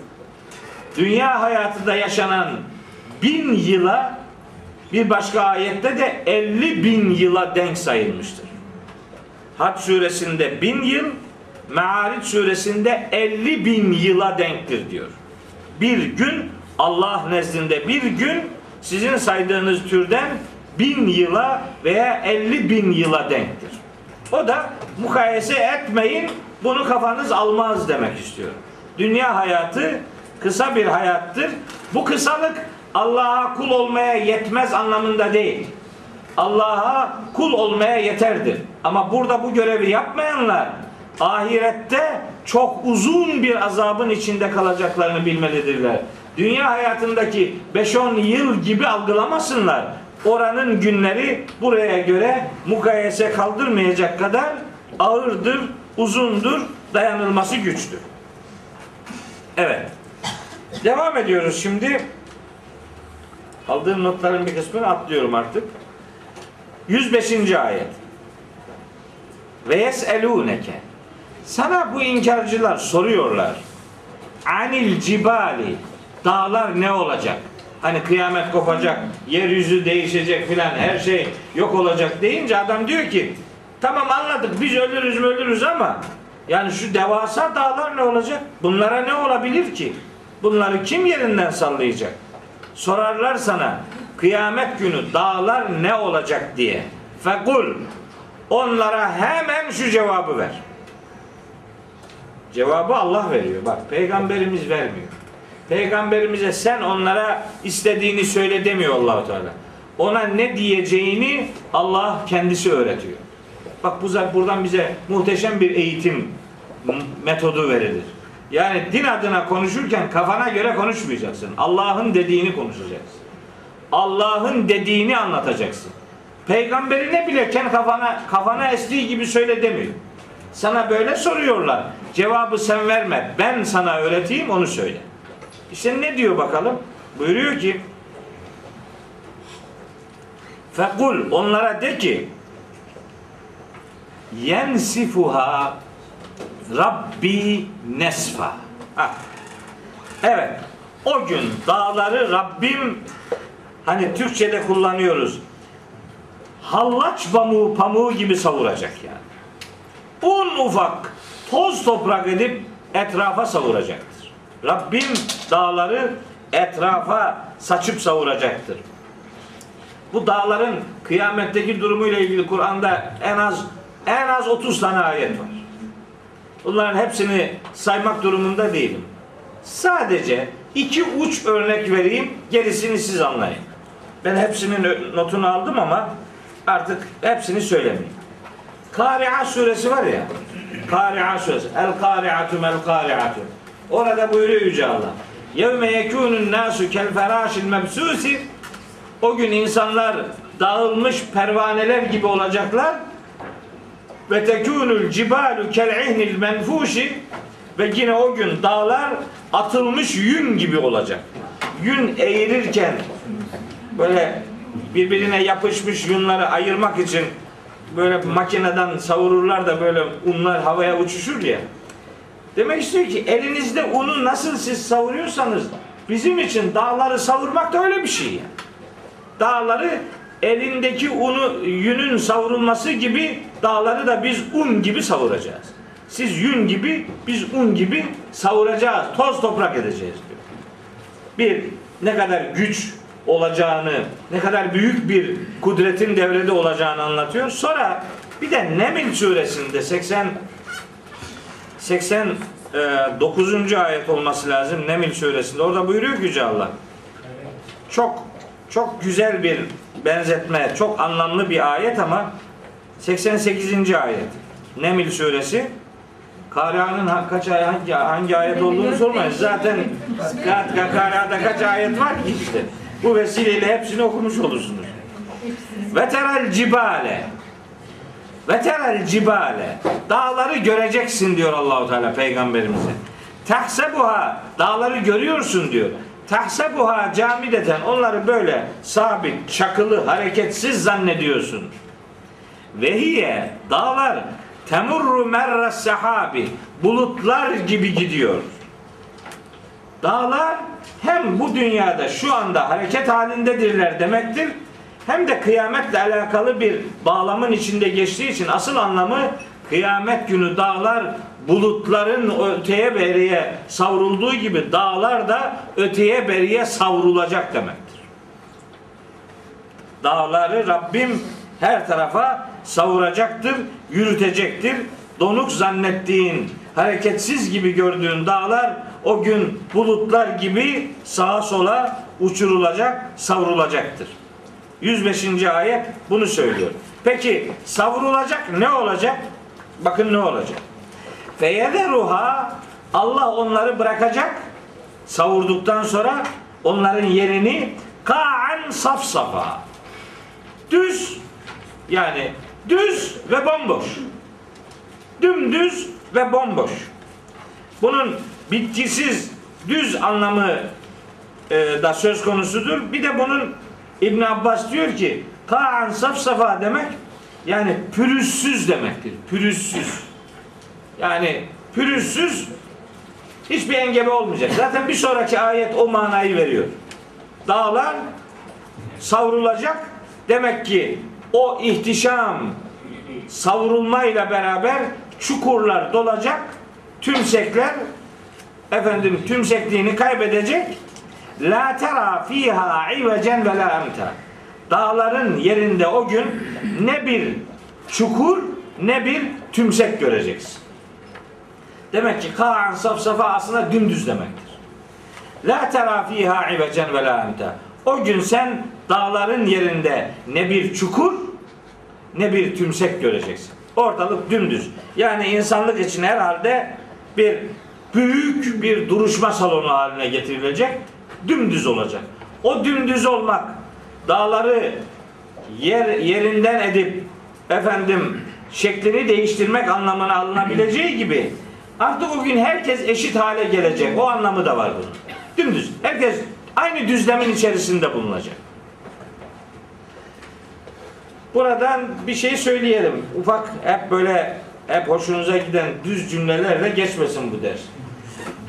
dünya hayatında yaşanan bin yıla bir başka ayette de 50 bin yıla denk sayılmıştır. Hac suresinde bin yıl, Me'ariç suresinde 50 bin yıla denktir diyor. Bir gün Allah nezdinde bir gün sizin saydığınız türden bin yıla veya 50 bin yıla denktir. O da mukayese etmeyin, bunu kafanız almaz demek istiyor. Dünya hayatı kısa bir hayattır. Bu kısalık Allah'a kul olmaya yetmez anlamında değil. Allah'a kul olmaya yeterdir. Ama burada bu görevi yapmayanlar ahirette çok uzun bir azabın içinde kalacaklarını bilmelidirler. Dünya hayatındaki 5-10 yıl gibi algılamasınlar. Oranın günleri buraya göre mukayese kaldırmayacak kadar ağırdır, uzundur, dayanılması güçtür. Evet. Devam ediyoruz şimdi. Aldığım notların bir kısmını atlıyorum artık. 105. ayet. Ve yeselûneke. Sana bu inkarcılar soruyorlar. Anil cibali. Dağlar ne olacak? Hani kıyamet kopacak, yeryüzü değişecek filan her şey yok olacak deyince adam diyor ki tamam anladık biz ölürüz ölürüz ama yani şu devasa dağlar ne olacak? Bunlara ne olabilir ki? Bunları kim yerinden sallayacak? Sorarlar sana kıyamet günü dağlar ne olacak diye. Fekul onlara hemen şu cevabı ver. Cevabı Allah veriyor. Bak peygamberimiz vermiyor. Peygamberimize sen onlara istediğini söyle demiyor Allahu Teala. Ona ne diyeceğini Allah kendisi öğretiyor. Bak bu buradan bize muhteşem bir eğitim metodu verilir. Yani din adına konuşurken kafana göre konuşmayacaksın. Allah'ın dediğini konuşacaksın. Allah'ın dediğini anlatacaksın. Peygamberine bile kendi kafana kafana estiği gibi söyle demiyor. Sana böyle soruyorlar. Cevabı sen verme. Ben sana öğreteyim onu söyle. İşte ne diyor bakalım? Buyuruyor ki Fekul onlara de ki yensifuha Rabbi nesfa. Ha. Evet. O gün dağları Rabbim hani Türkçe'de kullanıyoruz. Hallaç pamuğu pamuğu gibi savuracak yani. Un ufak toz toprak edip etrafa savuracaktır. Rabbim dağları etrafa saçıp savuracaktır. Bu dağların kıyametteki durumuyla ilgili Kur'an'da en az en az 30 tane ayet var. Bunların hepsini saymak durumunda değilim. Sadece iki uç örnek vereyim, gerisini siz anlayın. Ben hepsinin notunu aldım ama artık hepsini söylemeyeyim. Kari'a suresi var ya. Kari'a suresi. El kari'atu mel kari'atu. Orada buyuruyor Yüce Allah. Yevme yekûnun nasu kel ferâşil mebsûsi. O gün insanlar dağılmış pervaneler gibi olacaklar. Ve tekûnul cibalu kel ihnil menfuşi. Ve yine o gün dağlar atılmış yün gibi olacak. Yün eğirirken böyle birbirine yapışmış yunları ayırmak için böyle makineden savururlar da böyle unlar havaya uçuşur ya. Demek istiyor ki elinizde unu nasıl siz savuruyorsanız bizim için dağları savurmak da öyle bir şey yani. Dağları elindeki unu yünün savrulması gibi dağları da biz un gibi savuracağız. Siz yün gibi biz un gibi savuracağız. Toz toprak edeceğiz diyor. Bir ne kadar güç olacağını, ne kadar büyük bir kudretin devrede olacağını anlatıyor. Sonra bir de Neml suresinde 80 89. ayet olması lazım Neml suresinde. Orada buyuruyor ki Yüce Allah. Çok çok güzel bir benzetme, çok anlamlı bir ayet ama 88. ayet. Neml suresi. Karia'nın ha- kaç ay hangi, hangi ayet olduğunu sormayın. Zaten Ka- Karia'da kaç ayet var ki işte. Bu vesileyle hepsini okumuş olursunuz. Ve terel cibale ve terel cibale dağları göreceksin diyor Allahu Teala peygamberimize. Tahsebuha dağları görüyorsun diyor. Tahsebuha camideten onları böyle sabit, çakılı, hareketsiz zannediyorsun. Ve hiye dağlar temurru merre sahabi bulutlar gibi gidiyor. Dağlar hem bu dünyada şu anda hareket halindedirler demektir. Hem de kıyametle alakalı bir bağlamın içinde geçtiği için asıl anlamı kıyamet günü dağlar bulutların öteye beriye savrulduğu gibi dağlar da öteye beriye savrulacak demektir. Dağları Rabbim her tarafa savuracaktır, yürütecektir. Donuk zannettiğin, hareketsiz gibi gördüğün dağlar o gün bulutlar gibi sağa sola uçurulacak, savrulacaktır. 105. ayet bunu söylüyor. Peki savrulacak ne olacak? Bakın ne olacak. Feyederuha Allah onları bırakacak. Savurduktan sonra onların yerini ka'an safsafa. Düz yani düz ve bomboş. Dümdüz ve bomboş. Bunun bitkisiz düz anlamı e, da söz konusudur. Bir de bunun İbn Abbas diyor ki Kaan safsafa demek yani pürüzsüz demektir. Pürüzsüz. Yani pürüzsüz hiçbir engebe olmayacak. Zaten bir sonraki ayet o manayı veriyor. Dağlar savrulacak. Demek ki o ihtişam savrulmayla beraber çukurlar dolacak. Tümsekler efendim tümsekliğini kaybedecek. La tera fiha ivecen ve la emta. Dağların yerinde o gün ne bir çukur ne bir tümsek göreceksin. Demek ki kaan safsafa aslında dümdüz demektir. La tera fiha ivecen ve la emta. O gün sen dağların yerinde ne bir çukur ne bir tümsek göreceksin. Ortalık dümdüz. Yani insanlık için herhalde bir büyük bir duruşma salonu haline getirilecek. Dümdüz olacak. O dümdüz olmak dağları yer yerinden edip efendim şeklini değiştirmek anlamına alınabileceği gibi artık o gün herkes eşit hale gelecek. O anlamı da var bunun. Dümdüz. Herkes aynı düzlemin içerisinde bulunacak. buradan bir şey söyleyelim. Ufak hep böyle hep hoşunuza giden düz cümlelerle geçmesin bu ders.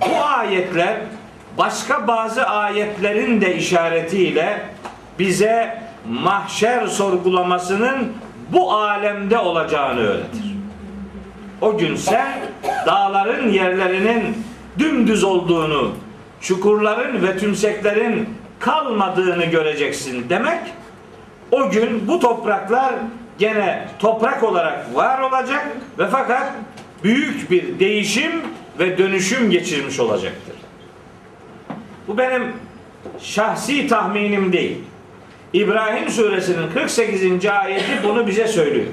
Bu ayetler başka bazı ayetlerin de işaretiyle bize mahşer sorgulamasının bu alemde olacağını öğretir. O gün sen dağların yerlerinin dümdüz olduğunu, çukurların ve tümseklerin kalmadığını göreceksin demek. O gün bu topraklar gene toprak olarak var olacak ve fakat büyük bir değişim ve dönüşüm geçirmiş olacaktır. Bu benim şahsi tahminim değil. İbrahim suresinin 48. ayeti bunu bize söylüyor.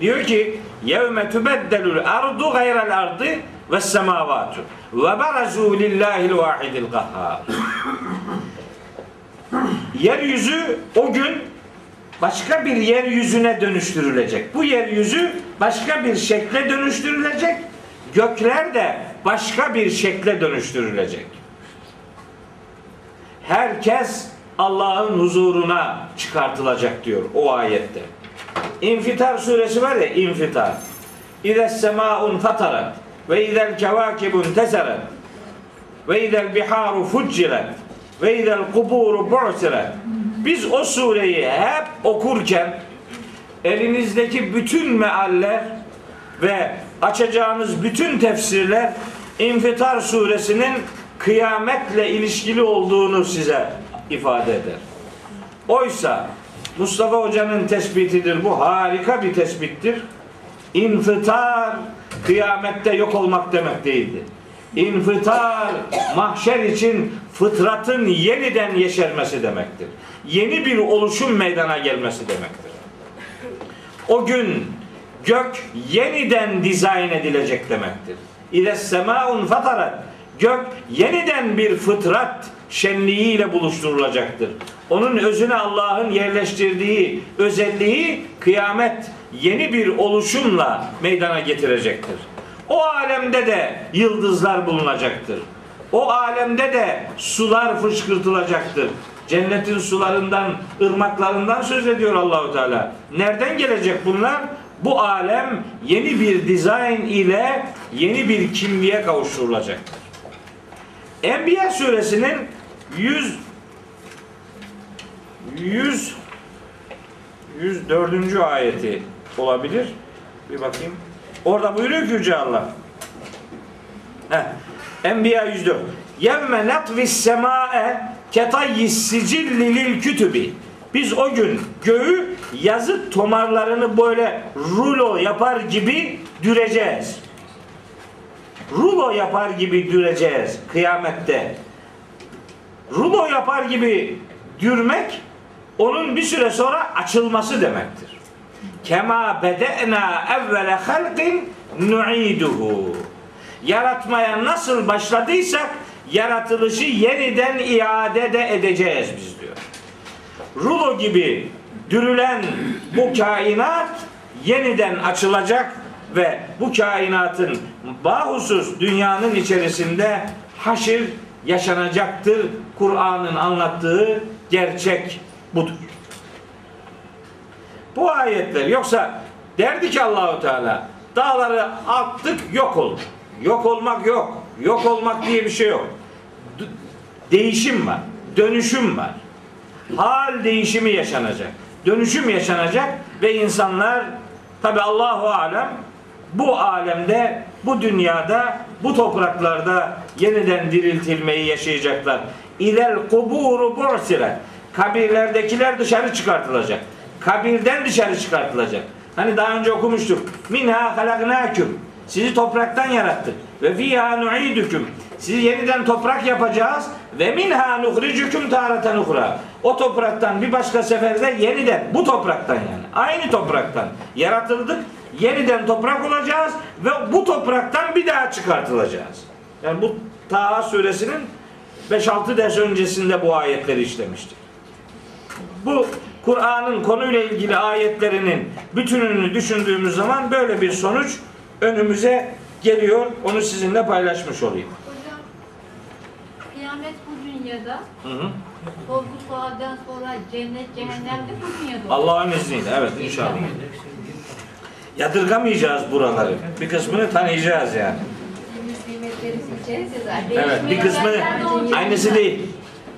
Diyor ki yevme tubeddelul ardu gayral ardı ve semavatu ve barazu lillahil vahidil. Yeryüzü o gün başka bir yeryüzüne dönüştürülecek. Bu yeryüzü başka bir şekle dönüştürülecek. Gökler de başka bir şekle dönüştürülecek. Herkes Allah'ın huzuruna çıkartılacak diyor o ayette. İnfitar suresi var ya infitar. İdes semaun fatarat ve idel kevakibun tesarat ve idel biharu fuccilet ve idel kuburu bu'siret. Biz o sureyi hep okurken elinizdeki bütün mealler ve açacağınız bütün tefsirler İnfitar suresinin kıyametle ilişkili olduğunu size ifade eder. Oysa Mustafa Hoca'nın tespitidir bu. Harika bir tespittir. İnfitar kıyamette yok olmak demek değildir. İnfitar mahşer için fıtratın yeniden yeşermesi demektir. Yeni bir oluşum meydana gelmesi demektir. O gün gök yeniden dizayn edilecek demektir. İle semaun fatarat gök yeniden bir fıtrat şenliğiyle buluşturulacaktır. Onun özüne Allah'ın yerleştirdiği özelliği kıyamet yeni bir oluşumla meydana getirecektir. O alemde de yıldızlar bulunacaktır. O alemde de sular fışkırtılacaktır. Cennetin sularından, ırmaklarından söz ediyor Allahu Teala. Nereden gelecek bunlar? Bu alem yeni bir dizayn ile yeni bir kimliğe kavuşturulacaktır. Enbiya suresinin 100 100 104. ayeti olabilir. Bir bakayım. Orada buyuruyor ki Yüce Allah. Heh. Enbiya 104. Yevme natvis sema'e ketayyis sicilli lil kütübi. Biz o gün göğü yazı tomarlarını böyle rulo yapar gibi düreceğiz. Rulo yapar gibi düreceğiz kıyamette. Rulo yapar gibi dürmek onun bir süre sonra açılması demektir. Kema bede'na evvele halqin nu'iduhu. Yaratmaya nasıl başladıysak yaratılışı yeniden iade de edeceğiz biz diyor. Rulo gibi dürülen bu kainat yeniden açılacak ve bu kainatın bahusus dünyanın içerisinde haşir yaşanacaktır. Kur'an'ın anlattığı gerçek budur. Bu ayetler yoksa derdi ki Allahu Teala dağları attık yok oldu. Yok olmak yok. Yok olmak diye bir şey yok. Değişim var. Dönüşüm var. Hal değişimi yaşanacak. Dönüşüm yaşanacak ve insanlar tabi Allahu alem bu alemde, bu dünyada, bu topraklarda yeniden diriltilmeyi yaşayacaklar. İlel kuburu bursire. Kabirlerdekiler dışarı çıkartılacak. Kabirden dışarı çıkartılacak. Hani daha önce okumuştuk. Minha halaknaküm. Sizi topraktan yarattık. Ve fiha nu'idukum. Sizi yeniden toprak yapacağız. Ve minha nuhricukum taratan uhra. O topraktan bir başka seferde yeniden bu topraktan yani aynı topraktan yaratıldık. Yeniden toprak olacağız ve bu topraktan bir daha çıkartılacağız. Yani bu Taha suresinin 5-6 ders öncesinde bu ayetleri işlemiştik. Bu Kur'an'ın konuyla ilgili ayetlerinin bütününü düşündüğümüz zaman böyle bir sonuç önümüze geliyor. Onu sizinle paylaşmış olayım. Kıyamet bu dünyada Hı hı. Sorgu sualden sonra cennet cehennemde mi dünyada? Allah'ın izniyle evet inşallah. Yadırgamayacağız buraları. Bir kısmını tanıyacağız yani. Evet bir kısmı aynısı değil.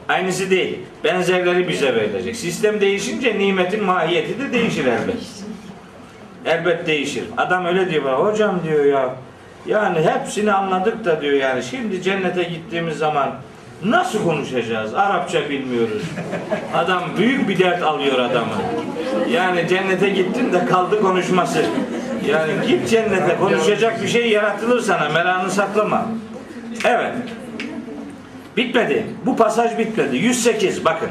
Aynısı değil. Benzerleri bize verilecek. Sistem değişince nimetin mahiyeti de değişir elbet. Elbet değişir. Adam öyle diyor bana hocam diyor ya yani hepsini anladık da diyor yani şimdi cennete gittiğimiz zaman nasıl konuşacağız? Arapça bilmiyoruz. Adam büyük bir dert alıyor adamı. Yani cennete gittin de kaldı konuşması. Yani git cennete konuşacak bir şey yaratılır sana merakını saklama. Evet. Bitmedi. Bu pasaj bitmedi. 108 bakın.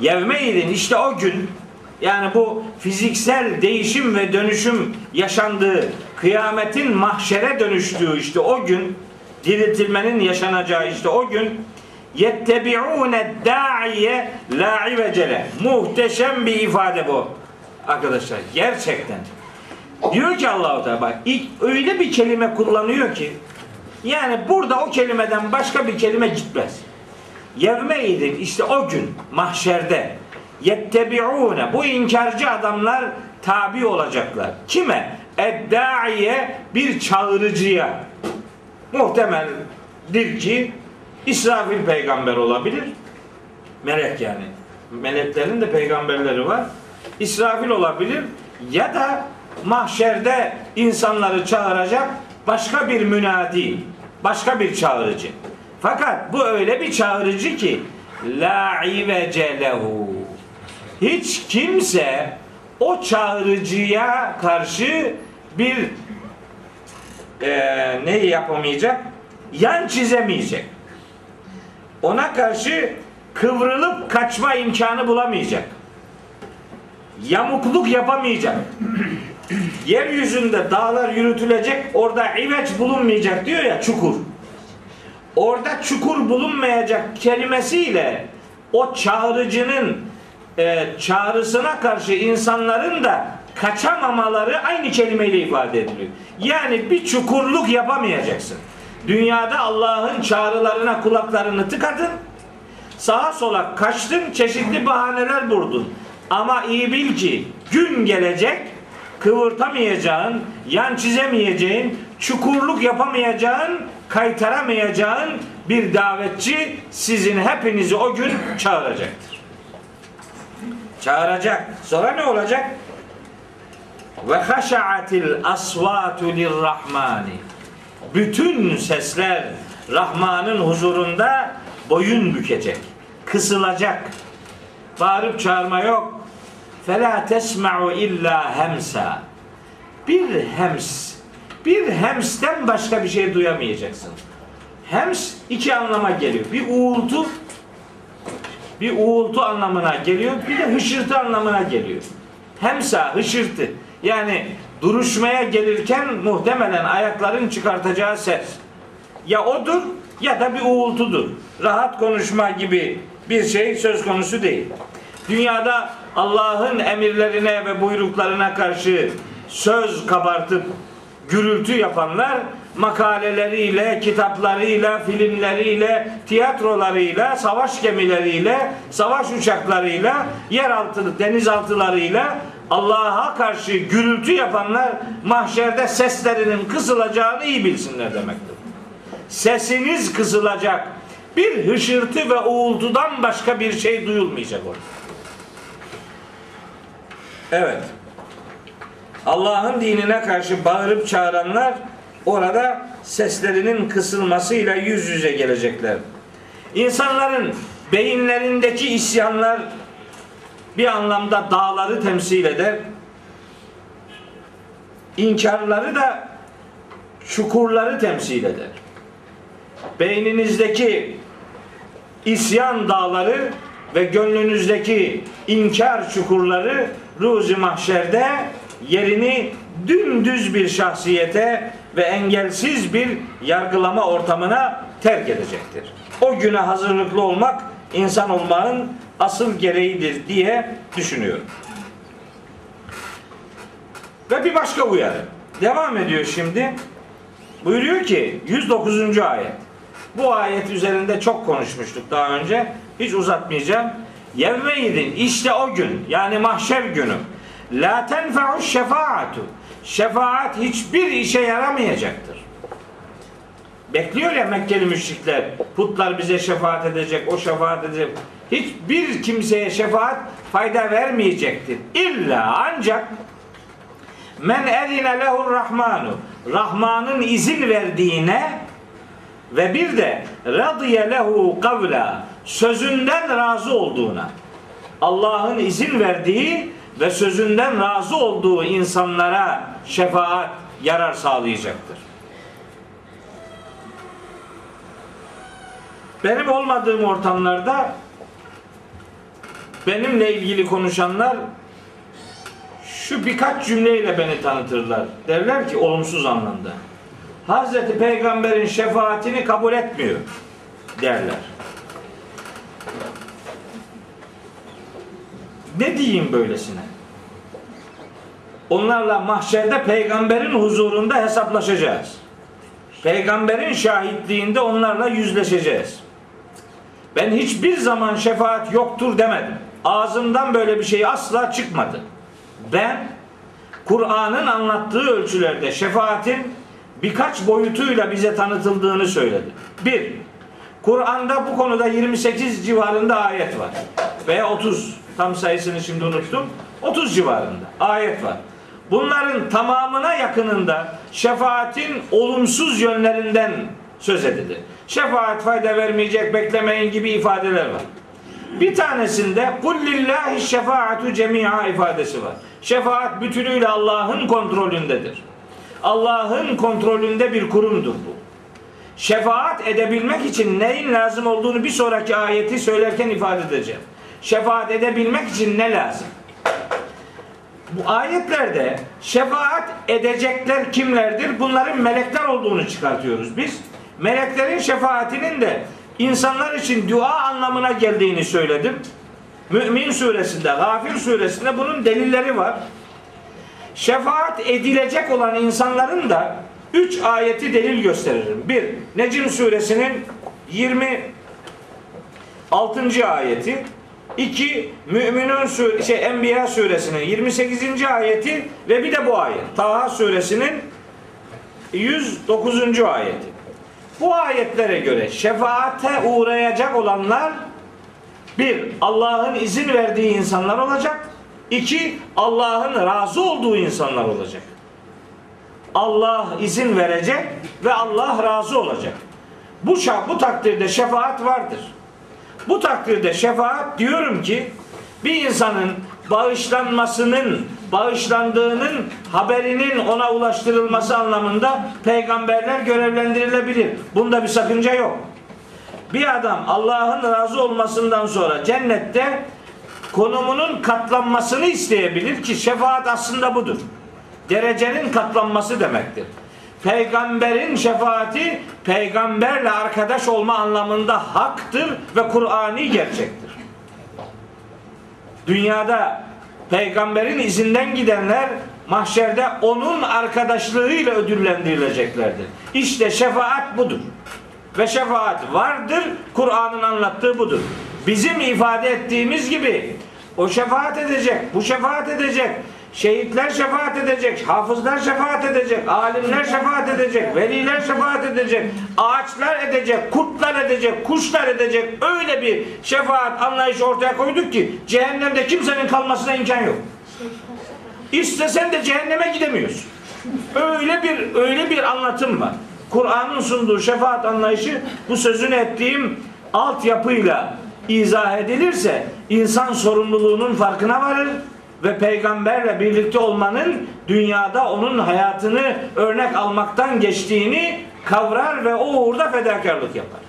Yevmeydin işte o gün yani bu fiziksel değişim ve dönüşüm yaşandığı, kıyametin mahşere dönüştüğü işte o gün, diriltilmenin yaşanacağı işte o gün yettebi'une da'iye la ivecele. Muhteşem bir ifade bu. Arkadaşlar gerçekten. Diyor ki Allahu Teala bak ilk öyle bir kelime kullanıyor ki yani burada o kelimeden başka bir kelime gitmez. Yevmeydin işte o gün mahşerde yettebi'une bu inkarcı adamlar tabi olacaklar. Kime? Eddaiye bir çağırıcıya. Muhtemeldir ki İsrafil peygamber olabilir. Melek yani. Meleklerin de peygamberleri var. İsrafil olabilir ya da mahşerde insanları çağıracak başka bir münadi, başka bir çağırıcı. Fakat bu öyle bir çağırıcı ki la ivece lehu. Hiç kimse o çağırıcıya karşı bir eee ne yapamayacak? Yan çizemeyecek. Ona karşı kıvrılıp kaçma imkanı bulamayacak. Yamukluk yapamayacak. <clears throat> Yeryüzünde dağlar yürütülecek, orada iveç bulunmayacak diyor ya çukur. Orada çukur bulunmayacak kelimesiyle o çağrıcının e, çağrısına karşı insanların da kaçamamaları aynı kelimeyle ifade ediliyor. Yani bir çukurluk yapamayacaksın. Dünyada Allah'ın çağrılarına kulaklarını tıkadın. Sağa sola kaçtın, çeşitli bahaneler buldun. Ama iyi bil ki gün gelecek kıvırtamayacağın, yan çizemeyeceğin, çukurluk yapamayacağın, kaytaramayacağın bir davetçi sizin hepinizi o gün çağıracaktır. Çağıracak. Sonra ne olacak? Ve haşa'atil asvatu lirrahmani. Bütün sesler Rahman'ın huzurunda boyun bükecek, kısılacak. Bağırıp çağırma yok. Fela tesma'u illa hemsa. Bir hems, bir hemsten başka bir şey duyamayacaksın. Hems iki anlama geliyor. Bir uğultu, bir uğultu anlamına geliyor. Bir de hışırtı anlamına geliyor. Hemsa, hışırtı. Yani duruşmaya gelirken muhtemelen ayakların çıkartacağı ses. Ya odur ya da bir uğultudur. Rahat konuşma gibi bir şey söz konusu değil. Dünyada Allah'ın emirlerine ve buyruklarına karşı söz kabartıp gürültü yapanlar makaleleriyle, kitaplarıyla, filmleriyle, tiyatrolarıyla, savaş gemileriyle, savaş uçaklarıyla, yeraltı, denizaltılarıyla Allah'a karşı gürültü yapanlar mahşerde seslerinin kısılacağını iyi bilsinler demektir. Sesiniz kısılacak. Bir hışırtı ve uğultudan başka bir şey duyulmayacak orada. Evet. Allah'ın dinine karşı bağırıp çağıranlar orada seslerinin kısılmasıyla yüz yüze gelecekler. İnsanların beyinlerindeki isyanlar bir anlamda dağları temsil eder. İnkarları da çukurları temsil eder. Beyninizdeki isyan dağları ve gönlünüzdeki inkar çukurları ruzi mahşerde yerini dümdüz bir şahsiyete ve engelsiz bir yargılama ortamına terk edecektir. O güne hazırlıklı olmak insan olmanın asıl gereğidir diye düşünüyorum. Ve bir başka uyarı. Devam ediyor şimdi. Buyuruyor ki 109. ayet. Bu ayet üzerinde çok konuşmuştuk daha önce. Hiç uzatmayacağım. Yevmeydin işte o gün yani mahşer günü. La tenfe'u şefaatu. Şefaat hiçbir işe yaramayacaktır. Bekliyor ya Mekkeli müşrikler. Putlar bize şefaat edecek, o şefaat edecek. Hiçbir kimseye şefaat fayda vermeyecektir. İlla ancak men ezine lehur rahmanu. Rahman'ın izin verdiğine ve bir de radiye lehu kavla sözünden razı olduğuna Allah'ın izin verdiği ve sözünden razı olduğu insanlara şefaat yarar sağlayacaktır. Benim olmadığım ortamlarda benimle ilgili konuşanlar şu birkaç cümleyle beni tanıtırlar. Derler ki olumsuz anlamda. Hazreti Peygamber'in şefaatini kabul etmiyor derler. Ne diyeyim böylesine? Onlarla mahşerde peygamberin huzurunda hesaplaşacağız. Peygamberin şahitliğinde onlarla yüzleşeceğiz. Ben hiçbir zaman şefaat yoktur demedim. Ağzımdan böyle bir şey asla çıkmadı. Ben Kur'an'ın anlattığı ölçülerde şefaatin birkaç boyutuyla bize tanıtıldığını söyledim. Bir, Kur'an'da bu konuda 28 civarında ayet var. Veya 30, tam sayısını şimdi unuttum. 30 civarında ayet var. Bunların tamamına yakınında şefaatin olumsuz yönlerinden söz edilir. Şefaat fayda vermeyecek, beklemeyin gibi ifadeler var. Bir tanesinde kul lillahi şefaatu cemi'a ifadesi var. Şefaat bütünüyle Allah'ın kontrolündedir. Allah'ın kontrolünde bir kurumdur bu. Şefaat edebilmek için neyin lazım olduğunu bir sonraki ayeti söylerken ifade edeceğim. Şefaat edebilmek için ne lazım? Bu ayetlerde şefaat edecekler kimlerdir? Bunların melekler olduğunu çıkartıyoruz biz. Meleklerin şefaatinin de insanlar için dua anlamına geldiğini söyledim. Mümin suresinde, Gafir suresinde bunun delilleri var. Şefaat edilecek olan insanların da üç ayeti delil gösteririm. Bir, Necim suresinin 26. ayeti. İki, Müminun sur şey Enbiya suresinin 28. ayeti ve bir de bu ayet. Taha suresinin 109. ayeti. Bu ayetlere göre şefaate uğrayacak olanlar bir, Allah'ın izin verdiği insanlar olacak. İki, Allah'ın razı olduğu insanlar olacak. Allah izin verecek ve Allah razı olacak. Bu bu takdirde şefaat vardır. Bu takdirde şefaat diyorum ki bir insanın bağışlanmasının, bağışlandığının haberinin ona ulaştırılması anlamında peygamberler görevlendirilebilir. Bunda bir sakınca yok. Bir adam Allah'ın razı olmasından sonra cennette konumunun katlanmasını isteyebilir ki şefaat aslında budur. Derecenin katlanması demektir. Peygamberin şefaati peygamberle arkadaş olma anlamında haktır ve Kur'ani gerçektir. Dünyada peygamberin izinden gidenler mahşerde onun arkadaşlığıyla ödüllendirileceklerdir. İşte şefaat budur. Ve şefaat vardır. Kur'an'ın anlattığı budur. Bizim ifade ettiğimiz gibi o şefaat edecek, bu şefaat edecek. Şehitler şefaat edecek, hafızlar şefaat edecek, alimler şefaat edecek, veliler şefaat edecek, ağaçlar edecek, kurtlar edecek, kuşlar edecek. Öyle bir şefaat anlayışı ortaya koyduk ki cehennemde kimsenin kalmasına imkan yok. İstesen de cehenneme gidemiyorsun. Öyle bir öyle bir anlatım var. Kur'an'ın sunduğu şefaat anlayışı bu sözünü ettiğim altyapıyla izah edilirse insan sorumluluğunun farkına varır ve peygamberle birlikte olmanın dünyada onun hayatını örnek almaktan geçtiğini kavrar ve o uğurda fedakarlık yapar.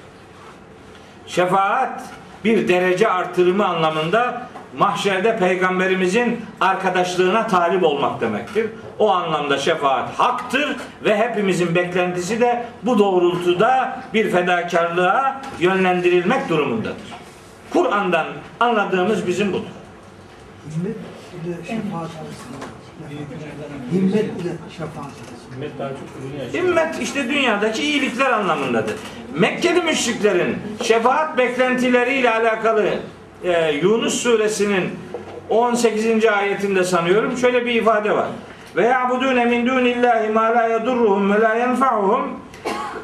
Şefaat bir derece artırımı anlamında mahşerde peygamberimizin arkadaşlığına talip olmak demektir. O anlamda şefaat haktır ve hepimizin beklentisi de bu doğrultuda bir fedakarlığa yönlendirilmek durumundadır. Kur'an'dan anladığımız bizim budur. İle şefaat arasında Himmetle şefaat. Himmet daha çok dünya için. Himmet işte dünyadaki iyilikler anlamındadır. Mekkeli müşriklerin şefaat beklentileriyle alakalı e, Yunus suresinin 18. ayetinde sanıyorum şöyle bir ifade var. Ve ya'budune min dunillahi ma la yedurruhum ve la yenfa'uhum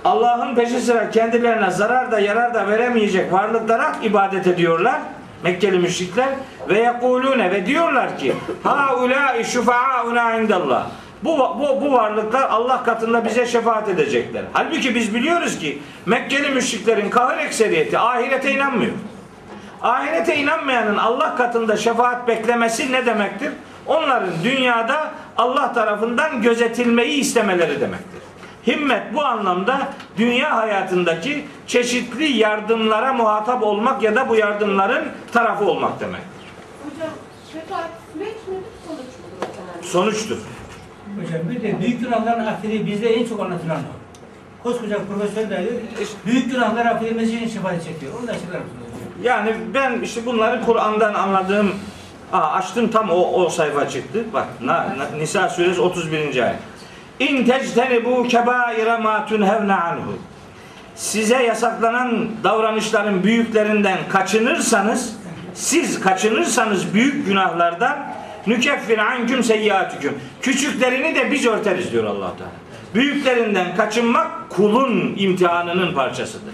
Allah'ın peşi sıra kendilerine zarar da yarar da veremeyecek varlıklara ibadet ediyorlar. Mekkeli müşrikler ve yekulune ve diyorlar ki ha ulai şufa'auna indallah. Bu, bu, bu varlıklar Allah katında bize şefaat edecekler. Halbuki biz biliyoruz ki Mekkeli müşriklerin kahır ekseriyeti ahirete inanmıyor. Ahirete inanmayanın Allah katında şefaat beklemesi ne demektir? Onların dünyada Allah tarafından gözetilmeyi istemeleri demektir. Himmet bu anlamda dünya hayatındaki çeşitli yardımlara muhatap olmak ya da bu yardımların tarafı olmak demektir. Hocam şefaat midir, sonuç mudur? Sonuçtur. Hocam bir de büyük günahların affedildiği bizde en çok anlatılan o. Koskoca profesör de büyük günahlar affedilmesi için şefaat çekiyor. Onu da açıklar mısınız? Yani ben işte bunları Kur'an'dan anladığım Aa, açtım tam o, o sayfa çıktı. Bak Na, Na- Nisa suresi 31. ayet. İn tectenibu kebaire ma tunhevne anhu. Size yasaklanan davranışların büyüklerinden kaçınırsanız siz kaçınırsanız büyük günahlardan nükeffir anküm seyyiatüküm. Küçüklerini de biz örteriz diyor Allah Teala. Büyüklerinden kaçınmak kulun imtihanının parçasıdır.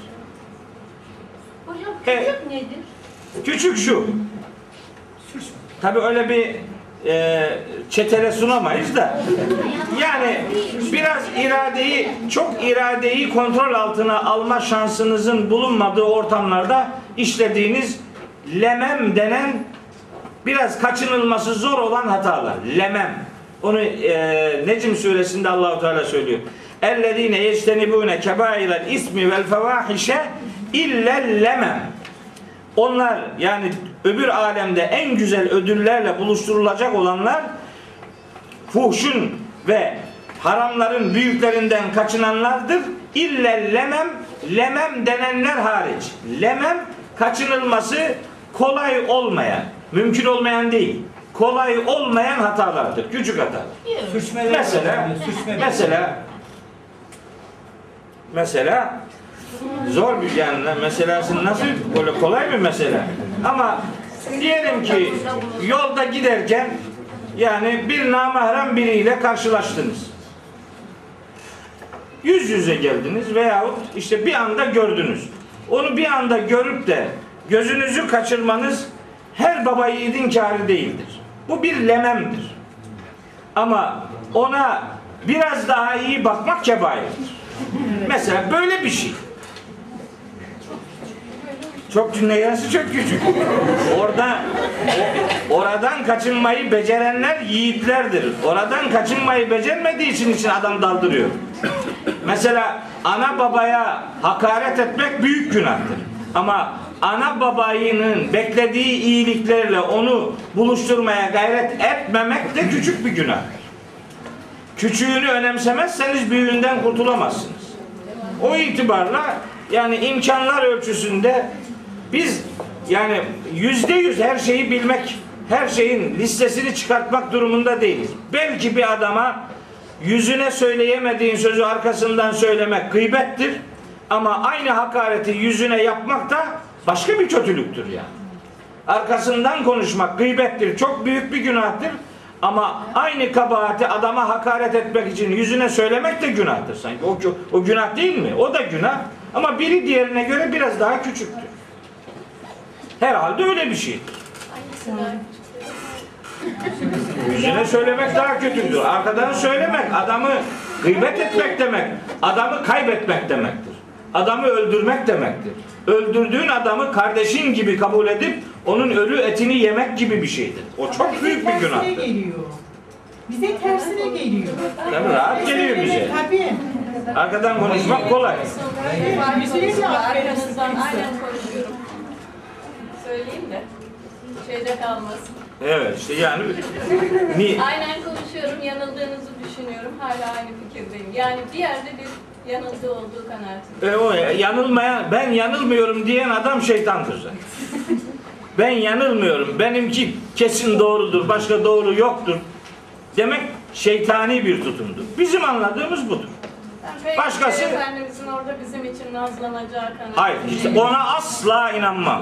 Hocam E- küçük nedir? Küçük şu. Tabi öyle bir e, çetele sunamayız da. Yani biraz iradeyi, çok iradeyi kontrol altına alma şansınızın bulunmadığı ortamlarda işlediğiniz lemem denen biraz kaçınılması zor olan hatalar. Lemem. Onu e, Necm suresinde Allahu Teala söylüyor. Ellezine yectenibune kebairel ismi vel fevahişe illel lemem. Onlar yani öbür alemde en güzel ödüllerle buluşturulacak olanlar fuhşun ve haramların büyüklerinden kaçınanlardır. İlle lemem, lemem denenler hariç. Lemem kaçınılması kolay olmayan, mümkün olmayan değil. Kolay olmayan hatalardır. Küçük hatalar. Sürçmeler Mesela, sürçme. mesela, mesela zor bir yani meselesi nasıl böyle kolay bir mesele. Ama diyelim ki yolda giderken yani bir namahrem biriyle karşılaştınız. Yüz yüze geldiniz veyahut işte bir anda gördünüz. Onu bir anda görüp de gözünüzü kaçırmanız her baba yiğidin kârı değildir. Bu bir lememdir. Ama ona biraz daha iyi bakmak kebairdir. Mesela böyle bir şey. Çok cümleyası çok küçük. Orada oradan kaçınmayı becerenler yiğitlerdir. Oradan kaçınmayı becermediği için için adam daldırıyor. Mesela ana babaya hakaret etmek büyük günahtır. Ama ana babayının beklediği iyiliklerle onu buluşturmaya gayret etmemek de küçük bir günah. Küçüğünü önemsemezseniz büyüğünden kurtulamazsınız. O itibarla yani imkanlar ölçüsünde biz yani yüzde yüz her şeyi bilmek, her şeyin listesini çıkartmak durumunda değiliz. Belki bir adama yüzüne söyleyemediğin sözü arkasından söylemek gıybettir. Ama aynı hakareti yüzüne yapmak da başka bir kötülüktür yani. Arkasından konuşmak gıybettir. Çok büyük bir günahtır. Ama aynı kabahati adama hakaret etmek için yüzüne söylemek de günahtır sanki. O, o günah değil mi? O da günah. Ama biri diğerine göre biraz daha küçüktür. Herhalde öyle bir şey. Yüzüne söylemek daha kötüdür. Arkadan söylemek adamı gıybet etmek demek. Adamı kaybetmek demektir. Adamı öldürmek demektir. Öldürdüğün adamı kardeşin gibi kabul edip onun ölü etini yemek gibi bir şeydir. O çok büyük bir günahtır. geliyor. Bize tersine geliyor. Tabii rahat geliyor bize. Tabii. Arkadan konuşmak kolay. Bizi Arkanızdan aynen konuşuyorum. Söyleyeyim de şeyde kalmasın. Evet işte yani ni, Aynen konuşuyorum, yanıldığınızı düşünüyorum. Hala aynı fikirdeyim. Yani bir yerde bir yanıldığı olduğu kanaatindeyim. E o yanılmayan ben yanılmıyorum diyen adam şeytandır zaten. Ben yanılmıyorum. Benimki kesin doğrudur. Başka doğru yoktur. demek şeytani bir tutumdur. Bizim anladığımız budur. Yani Başkası- Efendimizin orada bizim için nazlanacağı kanaat. Hayır, işte ona asla inanmam.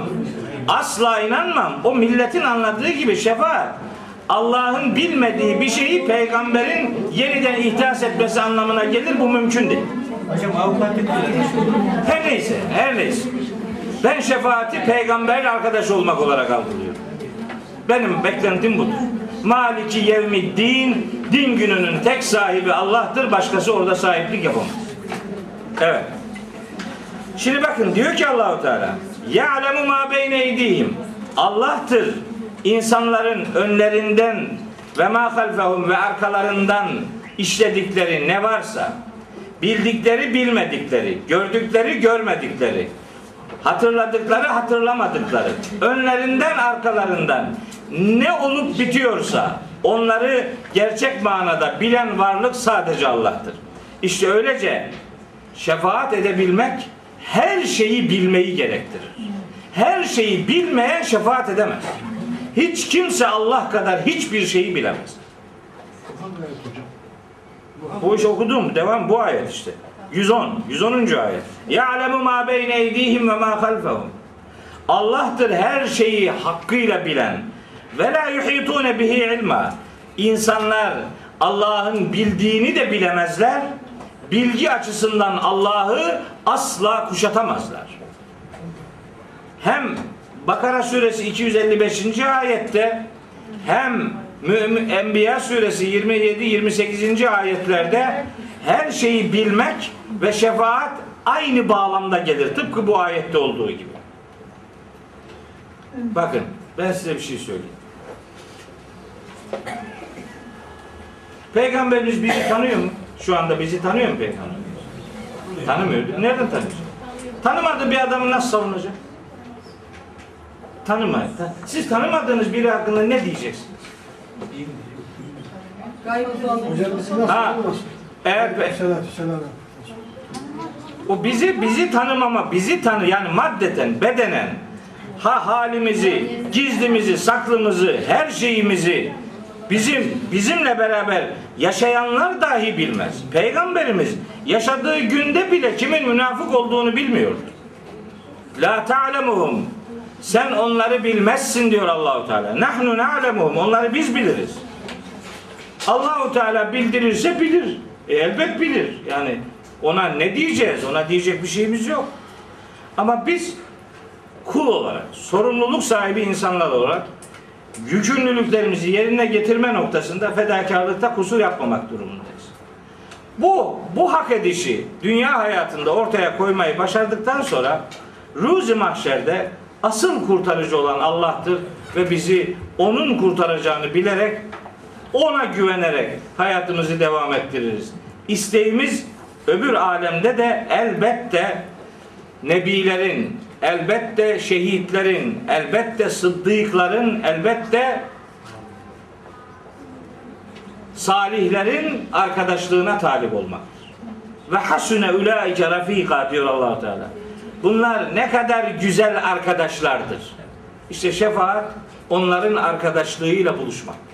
Asla inanmam. O milletin anladığı gibi şefaat. Allah'ın bilmediği bir şeyi peygamberin yeniden ihdas etmesi anlamına gelir. Bu mümkün değil. Hocam avukatlık Her neyse, her neyse. Ben şefaati peygamberle arkadaş olmak olarak algılıyorum. Benim beklentim budur. Maliki yevmi din, din gününün tek sahibi Allah'tır, başkası orada sahiplik yapamaz. Evet. Şimdi bakın diyor ki Allahu Teala, "Ya'lemu ma beyne eydihim." Allah'tır insanların önlerinden ve ma ve arkalarından işledikleri ne varsa, bildikleri bilmedikleri, gördükleri görmedikleri, hatırladıkları hatırlamadıkları, önlerinden arkalarından ne olup bitiyorsa onları gerçek manada bilen varlık sadece Allah'tır. İşte öylece şefaat edebilmek her şeyi bilmeyi gerektirir. Her şeyi bilmeyen şefaat edemez. Hiç kimse Allah kadar hiçbir şeyi bilemez. Bu iş okudum. Devam bu ayet işte. 110. 110. ayet. Ya'lemu ma beyne eydihim ve ma halfehum. Allah'tır her şeyi hakkıyla bilen. Ve la yuhitune bihi ilma. İnsanlar Allah'ın bildiğini de bilemezler. Bilgi açısından Allah'ı asla kuşatamazlar. Hem Bakara suresi 255. ayette hem Mümin Enbiya suresi 27 28. ayetlerde her şeyi bilmek ve şefaat aynı bağlamda gelir. Tıpkı bu ayette olduğu gibi. Bakın ben size bir şey söyleyeyim. Peygamberimiz bizi tanıyor mu? Şu anda bizi tanıyor mu peygamber? Tanımıyor. Nereden tanıyor? Tanımadığı bir adamı nasıl savunacak? Tanımayın. Siz tanımadığınız biri hakkında ne diyeceksiniz? Ha, eğer o bizi bizi tanımama, bizi tanı yani maddeten, bedenen ha halimizi, gizlimizi, saklımızı, her şeyimizi bizim bizimle beraber yaşayanlar dahi bilmez. Peygamberimiz yaşadığı günde bile kimin münafık olduğunu bilmiyordu. La ta'lemuhum. Sen onları bilmezsin diyor Allahu Teala. Nahnu na'lemuhum. Onları biz biliriz. Allahu Teala bildirirse bilir. E, elbet bilir. Yani ona ne diyeceğiz? Ona diyecek bir şeyimiz yok. Ama biz kul olarak, sorumluluk sahibi insanlar olarak yükümlülüklerimizi yerine getirme noktasında fedakarlıkta kusur yapmamak durumundayız. Bu, bu hak edişi dünya hayatında ortaya koymayı başardıktan sonra ruzi mahşerde asıl kurtarıcı olan Allah'tır ve bizi onun kurtaracağını bilerek ona güvenerek hayatımızı devam ettiririz. İsteğimiz öbür alemde de elbette nebilerin, elbette şehitlerin, elbette sıddıkların, elbette salihlerin arkadaşlığına talip olmaktır. Ve hasune ulaike rafika diyor allah Teala. Bunlar ne kadar güzel arkadaşlardır. İşte şefaat onların arkadaşlığıyla buluşmaktır.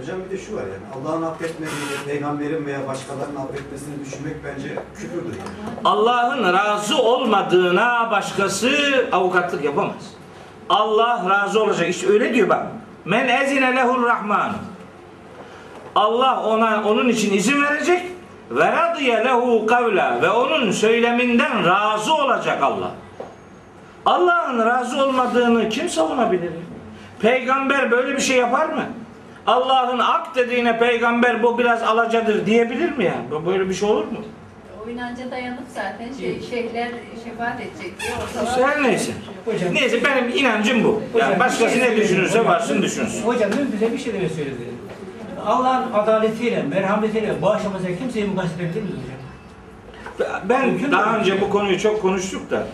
Hocam bir de şu var yani Allah'ın affetmediğini, peygamberin veya başkalarının affetmesini düşünmek bence küfürdür. Allah'ın razı olmadığına başkası avukatlık yapamaz. Allah razı olacak. İşte öyle diyor bak. Men ezine lehur rahman. Allah ona onun için izin verecek ve radiye lehu kavla ve onun söyleminden razı olacak Allah. Allah'ın razı olmadığını kim savunabilir? Peygamber böyle bir şey yapar mı? Allah'ın ak dediğine peygamber bu biraz alacadır diyebilir mi yani? Böyle bir şey olur mu? O inanca dayanıp zaten şey, şeyhler şefaat edecek diye ortalığa... İşte her neyse. Hocam, Neyse benim inancım bu. Yani Hocam, başkası bir şey ne düşünürse Hocam, varsın düşünsün. Hocam dün bize bir şey de söyledi. Allah'ın adaletiyle, merhametiyle bağışlamasıyla kimseyi mukayese edebilir miyiz hocam? Ben Mümkün daha önce bu konuyu çok konuştuk da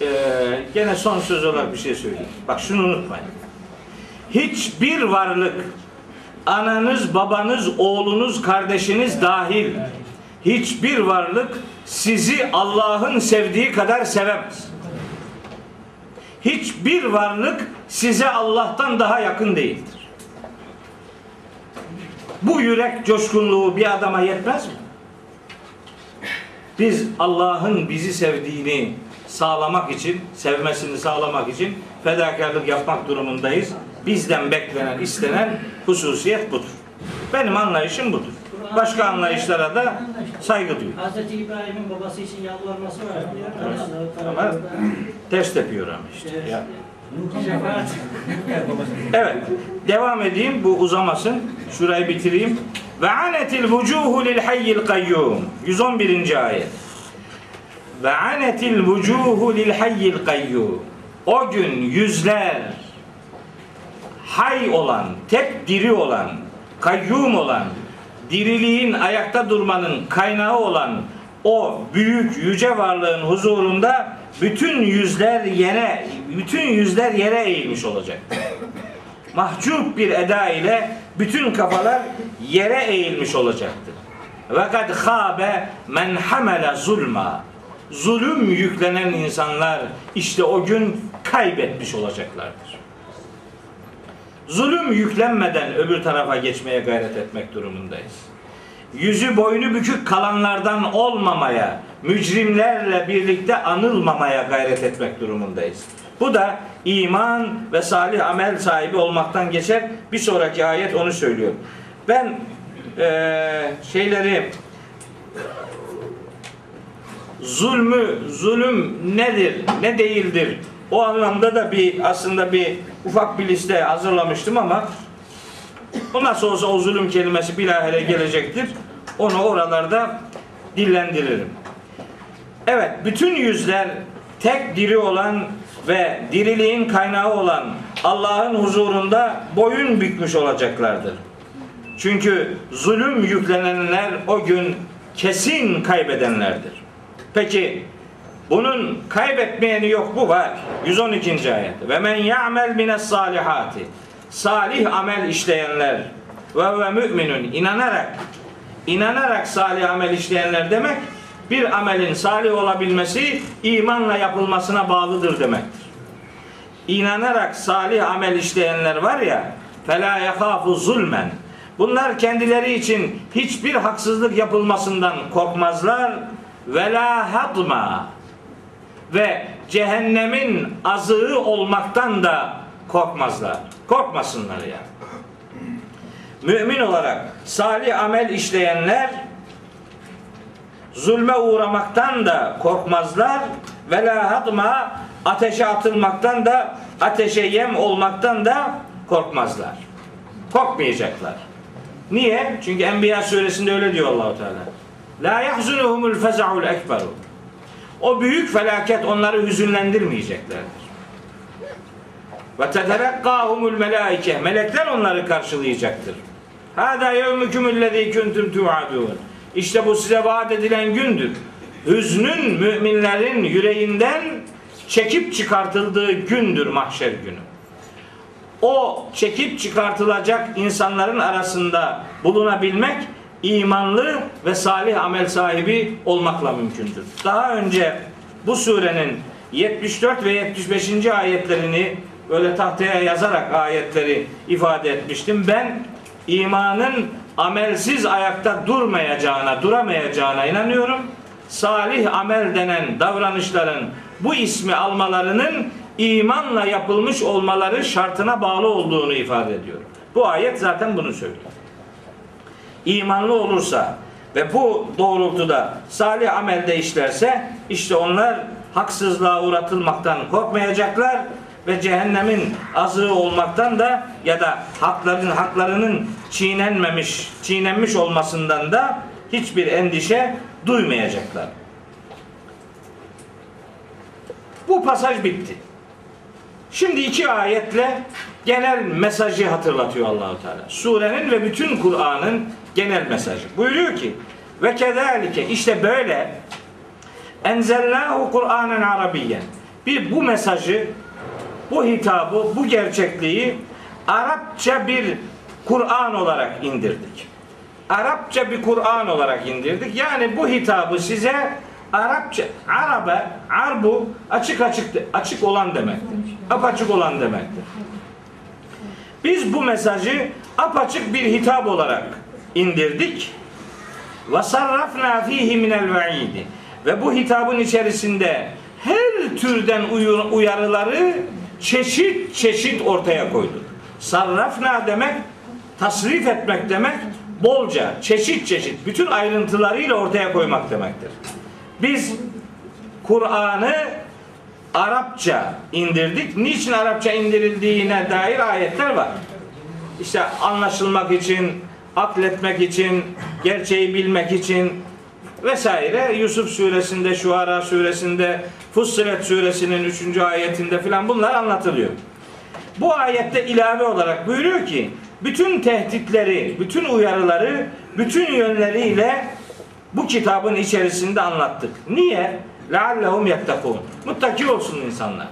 eee, gene son söz olarak bir şey söyleyeyim. Bak şunu unutmayın. Hiçbir varlık ananız, babanız, oğlunuz, kardeşiniz dahil hiçbir varlık sizi Allah'ın sevdiği kadar sevemez. Hiçbir varlık size Allah'tan daha yakın değildir. Bu yürek coşkunluğu bir adama yetmez mi? Biz Allah'ın bizi sevdiğini sağlamak için, sevmesini sağlamak için fedakarlık yapmak durumundayız. Bizden beklenen, istenen hususiyet budur. Benim anlayışım budur. Başka anlayışlara da saygı duyuyorum. Hazreti İbrahim'in babası için yalvarması var. Ama ters tepiyor ama işte. Ya. Evet. Devam edeyim. Bu uzamasın. Şurayı bitireyim. Ve anetil vucuhu lil hayyil kayyum. 111. ayet. Ve anetil vucuhu lil hayyil kayyum. O gün yüzler hay olan, tek diri olan, kayyum olan, diriliğin ayakta durmanın kaynağı olan o büyük yüce varlığın huzurunda bütün yüzler yere bütün yüzler yere eğilmiş olacak. Mahcup bir eda ile bütün kafalar yere eğilmiş olacaktır. Ve kad khabe men hamele zulma. Zulüm yüklenen insanlar işte o gün kaybetmiş olacaklardır. Zulüm yüklenmeden öbür tarafa geçmeye gayret etmek durumundayız. Yüzü boynu bükük kalanlardan olmamaya, mücrimlerle birlikte anılmamaya gayret etmek durumundayız. Bu da iman ve salih amel sahibi olmaktan geçer. Bir sonraki ayet onu söylüyor. Ben eee, şeyleri zulmü, zulüm nedir, ne değildir? O anlamda da bir aslında bir ufak bir liste hazırlamıştım ama bu nasıl olsa o zulüm kelimesi bilahare gelecektir. Onu oralarda dillendiririm. Evet, bütün yüzler tek diri olan ve diriliğin kaynağı olan Allah'ın huzurunda boyun bükmüş olacaklardır. Çünkü zulüm yüklenenler o gün kesin kaybedenlerdir. Peki bunun kaybetmeyeni yok bu var. 112. ayet. Ve men ya'mel mines salihati. Salih amel işleyenler ve ve müminun inanarak inanarak salih amel işleyenler demek bir amelin salih olabilmesi imanla yapılmasına bağlıdır demektir. İnanarak salih amel işleyenler var ya fela yakafu zulmen Bunlar kendileri için hiçbir haksızlık yapılmasından korkmazlar la hadma ve cehennemin azığı olmaktan da korkmazlar. Korkmasınlar yani. Mümin olarak salih amel işleyenler zulme uğramaktan da korkmazlar ve la hadma ateşe atılmaktan da ateşe yem olmaktan da korkmazlar. Korkmayacaklar. Niye? Çünkü Enbiya suresinde öyle diyor Allahu Teala. La yahzunuhumul feza'ul ekberu. O büyük felaket onları hüzünlendirmeyeceklerdir. Ve teterakkahumul melaike. Melekler onları karşılayacaktır. Hada yevmükümüllezî kuntum tu'adun. İşte bu size vaat edilen gündür. Hüznün müminlerin yüreğinden çekip çıkartıldığı gündür mahşer günü. O çekip çıkartılacak insanların arasında bulunabilmek imanlı ve salih amel sahibi olmakla mümkündür. Daha önce bu surenin 74 ve 75. ayetlerini böyle tahtaya yazarak ayetleri ifade etmiştim. Ben imanın amelsiz ayakta durmayacağına, duramayacağına inanıyorum. Salih amel denen davranışların bu ismi almalarının imanla yapılmış olmaları şartına bağlı olduğunu ifade ediyor. Bu ayet zaten bunu söylüyor. İmanlı olursa ve bu doğrultuda salih amelde işlerse işte onlar haksızlığa uğratılmaktan korkmayacaklar ve cehennemin azığı olmaktan da ya da hakların haklarının çiğnenmemiş, çiğnenmiş olmasından da hiçbir endişe duymayacaklar. Bu pasaj bitti. Şimdi iki ayetle genel mesajı hatırlatıyor Allahu Teala. Surenin ve bütün Kur'an'ın genel mesajı. Buyuruyor ki ve kezalike işte böyle enzellahu Kur'anen Arabiyyen. Bir bu mesajı, bu hitabı, bu gerçekliği Arapça bir Kur'an olarak indirdik. Arapça bir Kur'an olarak indirdik. Yani bu hitabı size Arapça, Arabe, arbu açık açık açık olan demektir. Apaçık olan demektir. Biz bu mesajı apaçık bir hitap olarak indirdik. Ve sarrafna fihi minel ve'idi. Ve bu hitabın içerisinde her türden uyarıları çeşit çeşit ortaya koyduk. Sarrafna demek tasrif etmek demek bolca, çeşit çeşit, bütün ayrıntılarıyla ortaya koymak demektir. Biz Kur'an'ı Arapça indirdik. Niçin Arapça indirildiğine dair ayetler var. İşte anlaşılmak için, akletmek için, gerçeği bilmek için vesaire. Yusuf suresinde, Şuara suresinde, Fussilet suresinin 3. ayetinde filan bunlar anlatılıyor. Bu ayette ilave olarak buyuruyor ki bütün tehditleri, bütün uyarıları, bütün yönleriyle bu kitabın içerisinde anlattık. Niye? لَعَلَّهُمْ يَتَّقُونَ Muttaki olsun insanlar.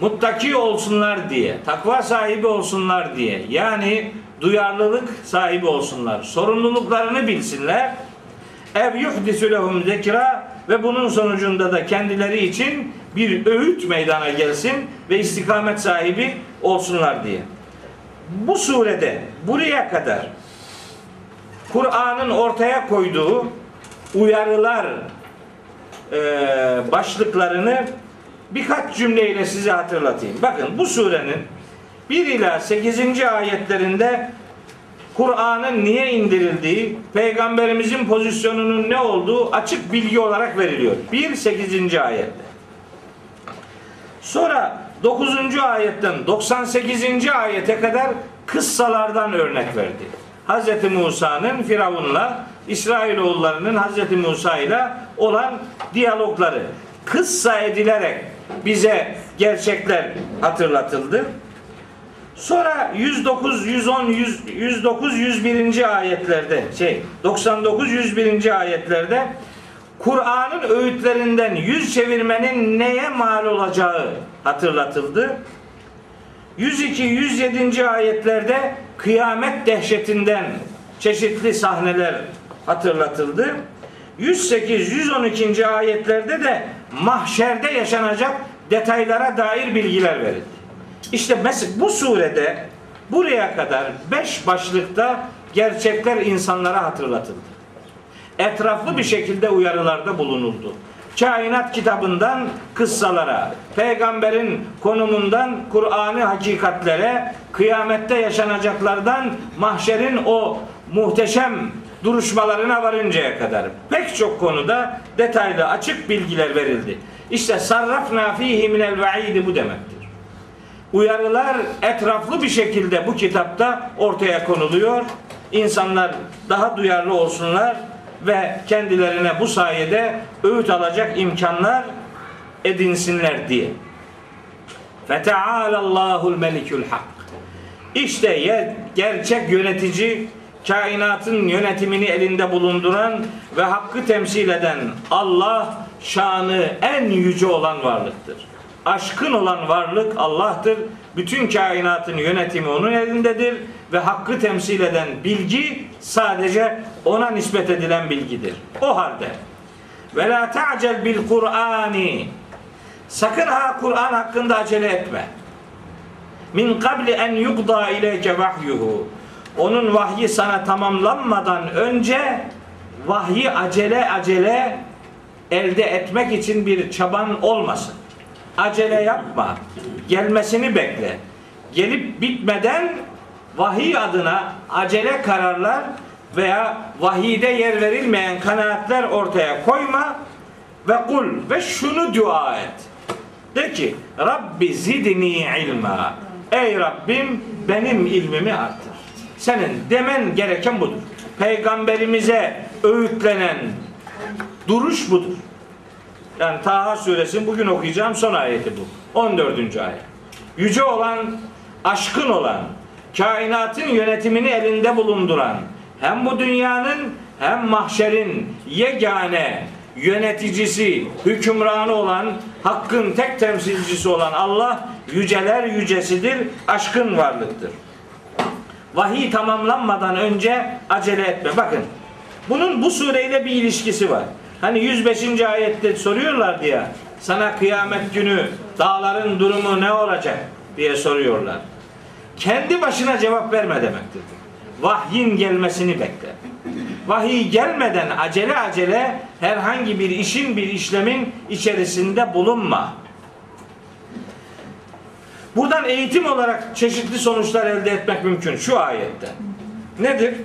Muttaki olsunlar diye, takva sahibi olsunlar diye. Yani duyarlılık sahibi olsunlar. Sorumluluklarını bilsinler. Ev yuhdisu lehum zekra ve bunun sonucunda da kendileri için bir öğüt meydana gelsin ve istikamet sahibi olsunlar diye. Bu surede buraya kadar Kur'an'ın ortaya koyduğu uyarılar e, başlıklarını birkaç cümleyle size hatırlatayım. Bakın bu surenin 1 ila 8. ayetlerinde Kur'an'ın niye indirildiği, peygamberimizin pozisyonunun ne olduğu açık bilgi olarak veriliyor. 1 8. ayette. Sonra 9. ayetten 98. ayete kadar kıssalardan örnek verdi. Hz. Musa'nın Firavun'la İsrailoğullarının Hz. Musa ile olan diyalogları kıssa edilerek bize gerçekler hatırlatıldı. Sonra 109, 110, 100, 109, 101. ayetlerde şey 99, 101. ayetlerde Kur'an'ın öğütlerinden yüz çevirmenin neye mal olacağı hatırlatıldı. 102, 107. ayetlerde kıyamet dehşetinden çeşitli sahneler hatırlatıldı. 108, 112. ayetlerde de mahşerde yaşanacak detaylara dair bilgiler verildi. İşte mesela bu surede buraya kadar beş başlıkta gerçekler insanlara hatırlatıldı. Etraflı bir şekilde uyarılarda bulunuldu. Kainat kitabından kıssalara, peygamberin konumundan Kur'an'ı hakikatlere, kıyamette yaşanacaklardan mahşerin o muhteşem duruşmalarına varıncaya kadar pek çok konuda detaylı açık bilgiler verildi. İşte sarrafna fihi minel vaidi bu demektir uyarılar etraflı bir şekilde bu kitapta ortaya konuluyor. İnsanlar daha duyarlı olsunlar ve kendilerine bu sayede öğüt alacak imkanlar edinsinler diye. Feteâlallâhul melikül hak. İşte gerçek yönetici, kainatın yönetimini elinde bulunduran ve hakkı temsil eden Allah şanı en yüce olan varlıktır. Aşkın olan varlık Allah'tır. Bütün kainatın yönetimi onun elindedir ve hakkı temsil eden bilgi sadece ona nispet edilen bilgidir. O halde ve la ta'cel bil Kur'ani sakın ha Kur'an hakkında acele etme min kabli en yugda ileyke vahyuhu onun vahyi sana tamamlanmadan önce vahyi acele acele elde etmek için bir çaban olmasın. Acele yapma. Gelmesini bekle. Gelip bitmeden vahiy adına acele kararlar veya vahide yer verilmeyen kanaatler ortaya koyma ve kul ve şunu dua et. De ki Rabbi zidni ilma. Ey Rabbim benim ilmimi artır. Senin demen gereken budur. Peygamberimize öğütlenen duruş budur. Yani Taha suresinin bugün okuyacağım son ayeti bu. 14. ayet. Yüce olan, aşkın olan, kainatın yönetimini elinde bulunduran, hem bu dünyanın hem mahşerin yegane yöneticisi, hükümranı olan, hakkın tek temsilcisi olan Allah yüceler yücesidir, aşkın varlıktır. Vahiy tamamlanmadan önce acele etme. Bakın bunun bu sureyle bir ilişkisi var. Hani 105. ayette soruyorlar diye sana kıyamet günü dağların durumu ne olacak diye soruyorlar. Kendi başına cevap verme demektir. vahyin gelmesini bekle. Vahiy gelmeden acele acele herhangi bir işin bir işlemin içerisinde bulunma. Buradan eğitim olarak çeşitli sonuçlar elde etmek mümkün şu ayette. Nedir?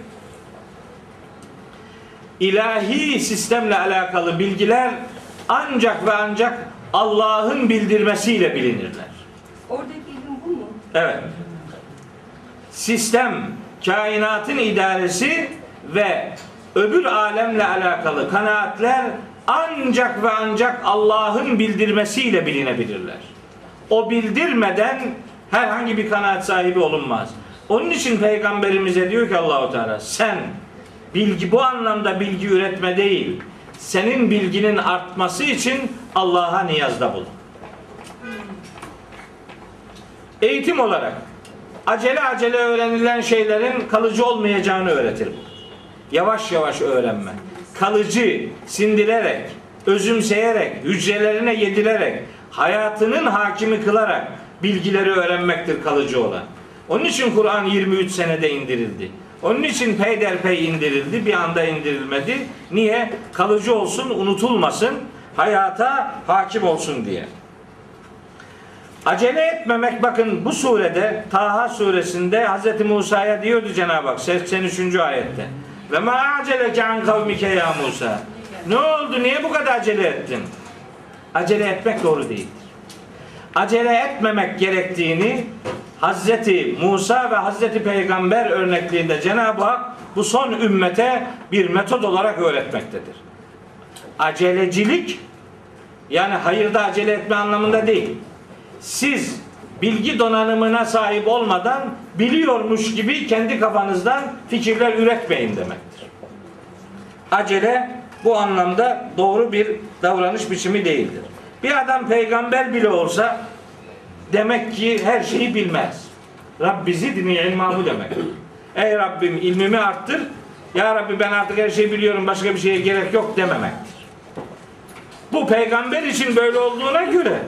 İlahi sistemle alakalı bilgiler ancak ve ancak Allah'ın bildirmesiyle bilinirler. Oradaki ilim bu mu? Evet. Sistem, kainatın idaresi ve öbür alemle alakalı kanaatler ancak ve ancak Allah'ın bildirmesiyle bilinebilirler. O bildirmeden herhangi bir kanaat sahibi olunmaz. Onun için peygamberimize diyor ki Allahu Teala sen bilgi bu anlamda bilgi üretme değil. Senin bilginin artması için Allah'a niyazda bulun. Eğitim olarak acele acele öğrenilen şeylerin kalıcı olmayacağını öğretir. Yavaş yavaş öğrenme. Kalıcı, sindirerek, özümseyerek, hücrelerine yedirerek, hayatının hakimi kılarak bilgileri öğrenmektir kalıcı olan. Onun için Kur'an 23 senede indirildi. Onun için peyderpey indirildi, bir anda indirilmedi. Niye? Kalıcı olsun, unutulmasın, hayata hakim olsun diye. Acele etmemek bakın bu surede Taha suresinde Hz. Musa'ya diyordu Cenab-ı Hak 83. ayette. Ve ma aceleke an kavmike ya Musa. Ne oldu? Niye bu kadar acele ettin? Acele etmek doğru değildir. Acele etmemek gerektiğini Hazreti Musa ve Hazreti Peygamber örnekliğinde Cenab-ı Hak bu son ümmete bir metod olarak öğretmektedir. Acelecilik yani hayırda acele etme anlamında değil siz bilgi donanımına sahip olmadan biliyormuş gibi kendi kafanızdan fikirler üretmeyin demektir. Acele bu anlamda doğru bir davranış biçimi değildir. Bir adam peygamber bile olsa demek ki her şeyi bilmez. Rabbi zidni ilmamı demek. Ey Rabbim ilmimi arttır. Ya Rabbi ben artık her şeyi biliyorum başka bir şeye gerek yok dememektir. Bu peygamber için böyle olduğuna göre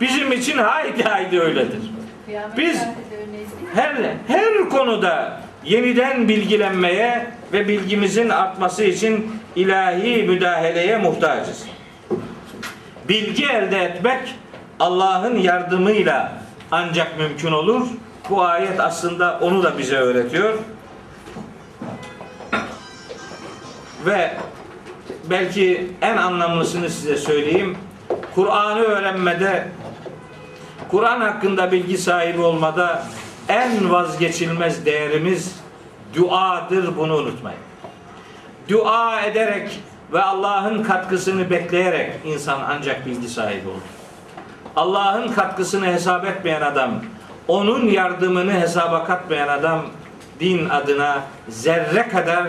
bizim için haydi haydi öyledir. Biz-? Her her konuda yeniden bilgilenmeye ve bilgimizin artması için ilahi müdahaleye muhtacız. Bilgi elde etmek Allah'ın yardımıyla ancak mümkün olur. Bu ayet aslında onu da bize öğretiyor. Ve belki en anlamlısını size söyleyeyim. Kur'an'ı öğrenmede Kur'an hakkında bilgi sahibi olmada en vazgeçilmez değerimiz duadır bunu unutmayın. Dua ederek ve Allah'ın katkısını bekleyerek insan ancak bilgi sahibi olur. Allah'ın katkısını hesap etmeyen adam, onun yardımını hesaba katmayan adam din adına zerre kadar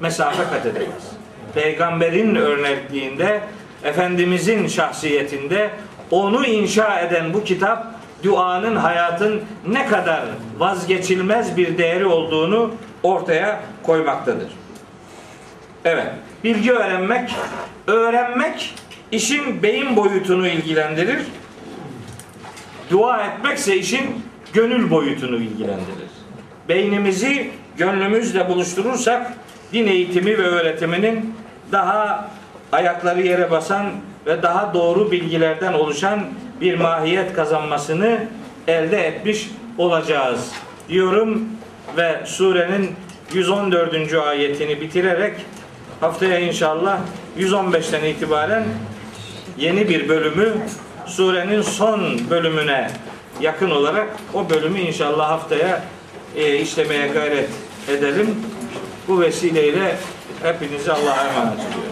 mesafe kat edemez. Peygamberin örnekliğinde, Efendimizin şahsiyetinde onu inşa eden bu kitap duanın hayatın ne kadar vazgeçilmez bir değeri olduğunu ortaya koymaktadır. Evet, bilgi öğrenmek, öğrenmek işin beyin boyutunu ilgilendirir. Dua etmekse işin gönül boyutunu ilgilendirir. Beynimizi gönlümüzle buluşturursak din eğitimi ve öğretiminin daha ayakları yere basan ve daha doğru bilgilerden oluşan bir mahiyet kazanmasını elde etmiş olacağız diyorum ve surenin 114. ayetini bitirerek haftaya inşallah 115'ten itibaren yeni bir bölümü surenin son bölümüne yakın olarak o bölümü inşallah haftaya e, işlemeye gayret edelim. Bu vesileyle hepinizi Allah'a emanet ediyorum.